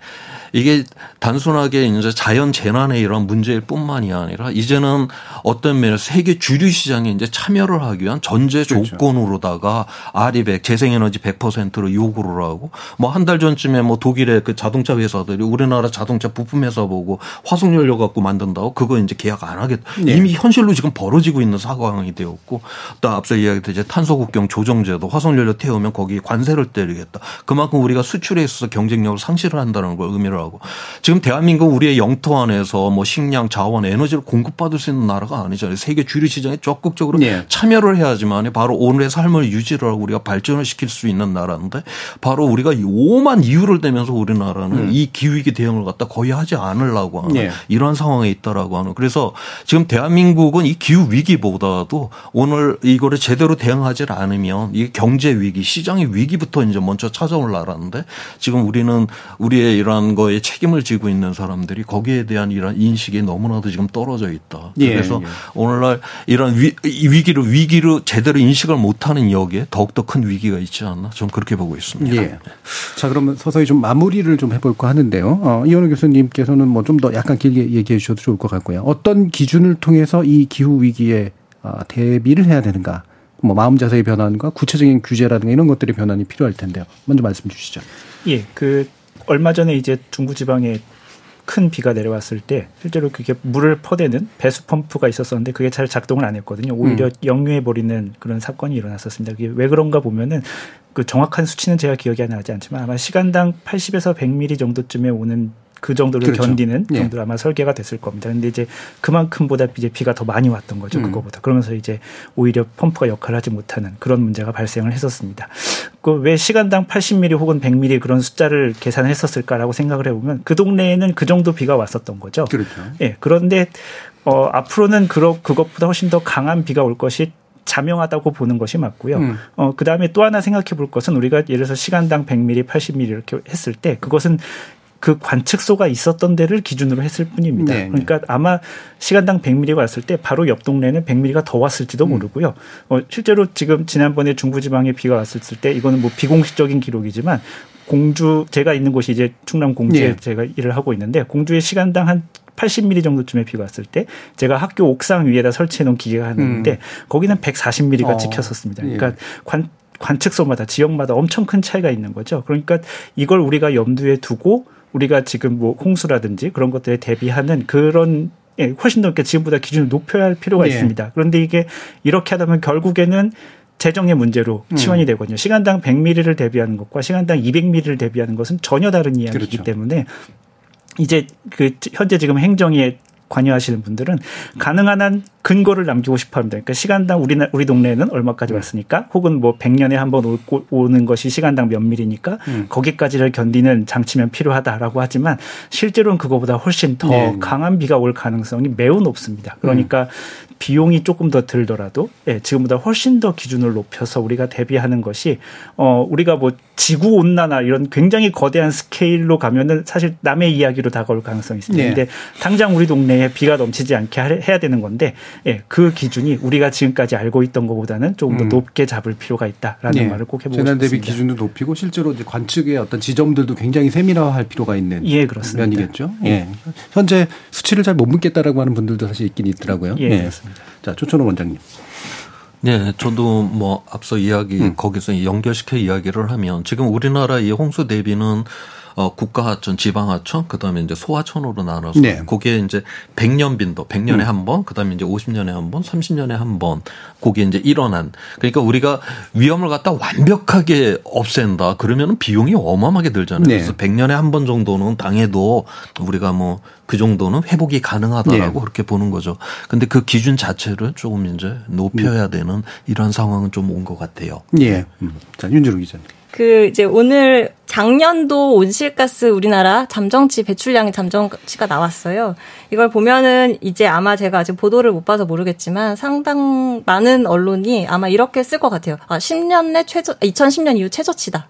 Speaker 9: 이게 단순하게 이제 자연 재난의 이런 문제일 뿐만이 아니라 이제는 어떤 면에서 세계 주류 시장에 이제 참여를 하기 위한 전제
Speaker 6: 그렇죠.
Speaker 9: 조건으로다가 아리백 재생에너지 100%로 요구를 하고 뭐 한 달 전쯤에 뭐 독일의 그 자동차 회사들이 우리나라 자동차 부품 회사 보고 화석 연료 갖고 만든다고 그거 이제 계약 안 하겠다.
Speaker 6: 네.
Speaker 9: 이미 현실로 지금 벌어지고 있는 상황이 되었고 또 앞서 이야기했듯이 탄소 국경 조정제도 화석 연료 태우면 거기 관세를 때리겠다. 그만큼 우리가 수출에 있어서 경쟁력을 상실을 한다는 걸 의미를 하고 지금 대한민국 우리의 영토 안에서 뭐 식량, 자원, 에너지를 공급받을 수 있는 나라가 아니잖아요. 세계 주류 시장에 적극적으로
Speaker 6: 네.
Speaker 9: 참여를 해야지만 바로 오늘의 삶을 유지를 하고 우리가 발전을 시킬 수 있는 나라인데 바로 우리가 이 오만 이유를 대면서 우리나라는 이 기후위기 대응을 갖다 거의 하지 않으려고 하는
Speaker 6: 네.
Speaker 9: 이러한 상황에 있다라고 하는 그래서 지금 대한민국은 이 기후 위기보다도 오늘 이거를 제대로 대응하지 않으면 이 경제 위기, 시장의 위기부터 이제 먼저 찾아올 나라인데 지금 우리는 우리의 이러한 거에 책임을 지고 있는 사람들이 거기에 대한 이런 인식이 너무나도 지금 떨어져 있다.
Speaker 6: 예,
Speaker 9: 그래서
Speaker 6: 예.
Speaker 9: 오늘날 이런 위, 이 위기를 위기로 제대로 인식을 못하는 여기에 더욱더 큰 위기가 있지 않나 저는 그렇게 보고 있습니다.
Speaker 6: 예. 자, 그러면 서서히 좀 마무리를 좀 해볼까 하는데요. 어, 이현우 교수님께서는 뭐 좀 더 약간 길게 얘기해 주셔도 좋을 것 같고요. 어떤 기준을 통해서 이 기후 위기에 어, 대비를 해야 되는가? 뭐 마음 자세의 변환과 구체적인 규제라든가 이런 것들의 변환이 필요할 텐데요. 먼저 말씀 주시죠.
Speaker 10: 예, 그 얼마 전에 이제 중부 지방에 큰 비가 내려왔을 때 실제로 그게 물을 퍼대는 배수 펌프가 있었었는데 그게 잘 작동을 안 했거든요. 오히려 음. 역류해 버리는 그런 사건이 일어났었습니다. 그게 왜 그런가 보면은 그 정확한 수치는 제가 기억이 안 나지 않지만 아마 시간당 80에서 100mm 정도쯤에 오는 그 정도를 그렇죠. 견디는 예. 정도로 아마 설계가 됐을 겁니다. 근데 이제 그만큼보다 이제 비가 더 많이 왔던 거죠. 음. 그거보다. 그러면서 이제 오히려 펌프가 역할을 하지 못하는 그런 문제가 발생을 했었습니다. 그 왜 시간당 80mm 혹은 100mm 그런 숫자를 계산했었을까라고 생각을 해보면 그 동네에는 그 정도 비가 왔었던 거죠.
Speaker 6: 그렇죠.
Speaker 10: 예. 그런데 어 앞으로는 그러, 그것보다 훨씬 더 강한 비가 올 것이 자명하다고 보는 것이 맞고요. 음. 어, 그 다음에 또 하나 생각해 볼 것은 우리가 예를 들어서 시간당 100mm, 80mm 이렇게 했을 때 그것은 그 관측소가 있었던 데를 기준으로 했을 뿐입니다. 네, 네. 그러니까 아마 시간당 100mm가 왔을 때 바로 옆 동네는 100mm가 더 왔을지도 음. 모르고요. 어, 실제로 지금 지난번에 중부지방에 비가 왔을 때 이거는 뭐 비공식적인 기록이지만 공주 제가 있는 곳이 이제 충남 공주에 네. 제가 일을 하고 있는데 공주의 시간당 한 80mm 정도쯤에 비가 왔을 때 제가 학교 옥상 위에다 설치해 놓은 기계가 하나 있는데 음. 거기는 140mm가 어. 찍혔었습니다. 그러니까 예. 관 관측소마다 지역마다 엄청 큰 차이가 있는 거죠. 그러니까 이걸 우리가 염두에 두고 우리가 지금 뭐 홍수라든지 그런 것들에 대비하는 그런 예, 훨씬 더 지금보다 기준을 높여야 할 필요가 네. 있습니다. 그런데 이게 이렇게 하다 보면 결국에는 재정의 문제로 음. 치환이 음. 되거든요. 시간당 100ml를 대비하는 것과 시간당 200ml를 대비하는 것은 전혀 다른 이야기이기 그렇죠. 때문에 이제 그 현재 지금 행정에 관여하시는 분들은 가능한 한 근거를 남기고 싶어 합니다. 그러니까 시간당 우리 우리 동네에는 얼마까지 음. 왔으니까 혹은 뭐 100년에 한 번 오는 것이 시간당 몇 밀이니까 음. 거기까지를 견디는 장치면 필요하다라고 하지만 실제로는 그거보다 훨씬 더 네. 강한 비가 올 가능성이 매우 높습니다. 그러니까 음. 비용이 조금 더 들더라도 예, 지금보다 훨씬 더 기준을 높여서 우리가 대비하는 것이 어 우리가 뭐 지구 온난화 이런 굉장히 거대한 스케일로 가면은 사실 남의 이야기로 다가올 가능성이 있습니다. 네. 근데 당장 우리 동네에 비가 넘치지 않게 해야 되는 건데 예, 그 기준이 우리가 지금까지 알고 있던 것보다는 조금 더 음. 높게 잡을 필요가 있다라는 네. 말을 꼭 해보고 재난
Speaker 6: 대비 싶습니다. 기준도 높이고 실제로 이제 관측의 어떤 지점들도 굉장히 세밀화할 필요가 있는
Speaker 10: 예, 그렇습니다.
Speaker 6: 면이겠죠. 예. 예. 현재 수치를 잘 못 묻겠다라고 하는 분들도 사실 있긴 있더라고요.
Speaker 10: 예, 예. 그렇습니다.
Speaker 6: 자, 조천호 원장님.
Speaker 9: 네, 저도 뭐 앞서 이야기 음. 거기서 연결시켜 이야기를 하면 지금 우리나라 이 홍수 대비는 어, 국가하천, 지방하천, 그 다음에 이제 소하천으로 나눠서 네. 거기에 이제 100년 빈도, 100년에 음. 한 번, 그 다음에 이제 50년에 한 번, 30년에 한 번, 거기에 이제 일어난. 그러니까 우리가 위험을 갖다 완벽하게 없앤다. 그러면은 비용이 어마어마하게 들잖아요. 네. 그래서 100년에 한 번 정도는 당해도 우리가 뭐 그 정도는 회복이 가능하다라고 네. 그렇게 보는 거죠. 근데 그 기준 자체를 조금 이제 높여야 음. 되는 이런 상황은 좀 온 것 같아요.
Speaker 6: 예. 음. 자, 윤주로 기자님.
Speaker 8: 그 이제 오늘 작년도 온실가스 우리나라 잠정치 배출량의 잠정치가 나왔어요. 이걸 보면은 이제 아마 제가 아직 보도를 못 봐서 모르겠지만 상당 많은 언론이 아마 이렇게 쓸 것 같아요. 아, 10년 내 최저 2010년 이후 최저치다.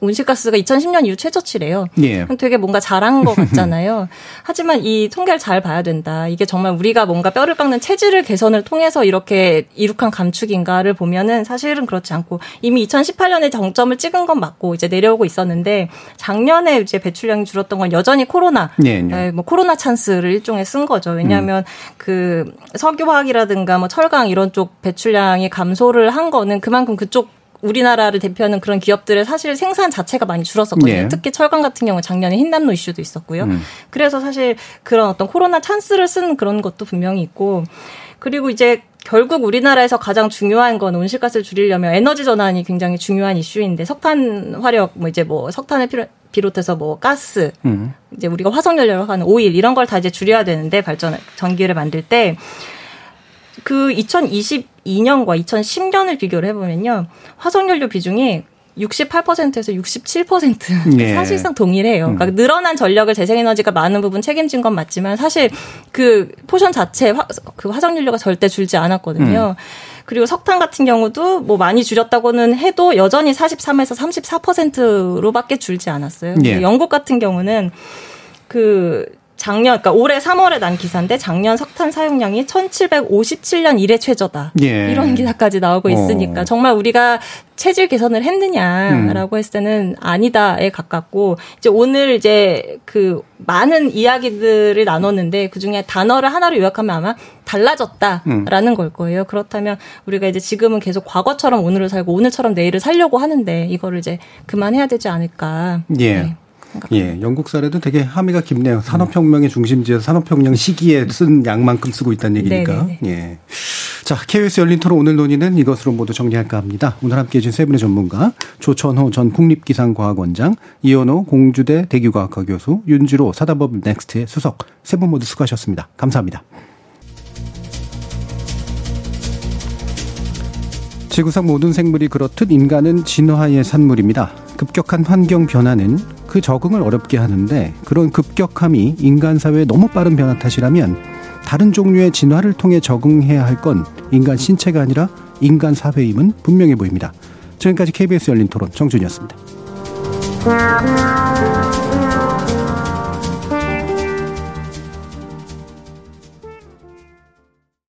Speaker 8: 온실가스가 2010년 이후 최저치래요. 예. 되게 뭔가 잘한 것 같잖아요. 하지만 이 통계를 잘 봐야 된다. 이게 정말 우리가 뭔가 뼈를 깎는 체질을 개선을 통해서 이렇게 이룩한 감축인가를 보면은 사실은 그렇지 않고 이미 2018년에 정점을 찍은 건 맞고 이제 내려오고 있었는데 작년에 이제 배출량이 줄었던 건 여전히 코로나, 예, 예. 네, 뭐 코로나 찬스를 일종의 쓴 거죠. 왜냐하면 음. 그 석유화학이라든가 뭐 철강 이런 쪽 배출량이 감소를 한 거는 그만큼 그쪽 우리나라를 대표하는 그런 기업들의 사실 생산 자체가 많이 줄었었거든요. 네. 특히 철강 같은 경우 작년에 흰담로 이슈도 있었고요. 음. 그래서 사실 그런 어떤 코로나 찬스를 쓴 그런 것도 분명히 있고 그리고 이제 결국 우리나라에서 가장 중요한 건 온실가스를 줄이려면 에너지 전환이 굉장히 중요한 이슈인데 석탄 화력 뭐 이제 뭐 석탄을 필요 비롯해서 뭐 가스, 음. 이제 우리가 화석 연료로 하는 오일 이런 걸 다 이제 줄여야 되는데 발전 전기를 만들 때 그 2022년과 2010년을 비교를 해보면요. 화석연료 비중이 68%에서 67% 예. 사실상 동일해요. 그러니까 음. 늘어난 전력을 재생에너지가 많은 부분 책임진 건 맞지만 사실 그 포션 자체 화, 그 화석연료가 절대 줄지 않았거든요. 음. 그리고 석탄 같은 경우도 뭐 많이 줄였다고는 해도 여전히 43에서 34%로밖에 줄지 않았어요. 예. 영국 같은 경우는 그 작년, 그러니까 올해 3월에 난 기사인데 작년 석탄 사용량이 1757년 이래 최저다. 예. 이런 기사까지 나오고 어. 있으니까 어. 정말 우리가 체질 개선을 했느냐라고 음. 했을 때는 아니다에 가깝고 이제 오늘 이제 그 많은 이야기들을 나눴는데 그 중에 단어를 하나로 요약하면 아마 달라졌다라는 음. 걸 거예요. 그렇다면 우리가 이제 지금은 계속 과거처럼 오늘을 살고 오늘처럼 내일을 살려고 하는데 이거를 이제 그만해야 되지 않을까.
Speaker 6: 예. 네. 예, 영국 사례도 되게 함의가 깊네요. 산업혁명의 중심지에서 산업혁명 시기에 쓴 양만큼 쓰고 있다는 얘기니까.
Speaker 8: 네네네.
Speaker 6: 예. 자, KBS 열린 토론 오늘 논의는 이것으로 모두 정리할까 합니다. 오늘 함께 해준 세 분의 전문가, 조천호 전 국립기상과학원장, 이현호 공주대 대기과학과 교수, 윤주로 사다법 넥스트의 수석, 세 분 모두 수고하셨습니다. 감사합니다. 지구상 모든 생물이 그렇듯 인간은 진화의 산물입니다. 급격한 환경 변화는 그 적응을 어렵게 하는데 그런 급격함이 인간 사회의 너무 빠른 변화 탓이라면 다른 종류의 진화를 통해 적응해야 할 건 인간 신체가 아니라 인간 사회임은 분명해 보입니다. 지금까지 KBS 열린 토론 정준이었습니다.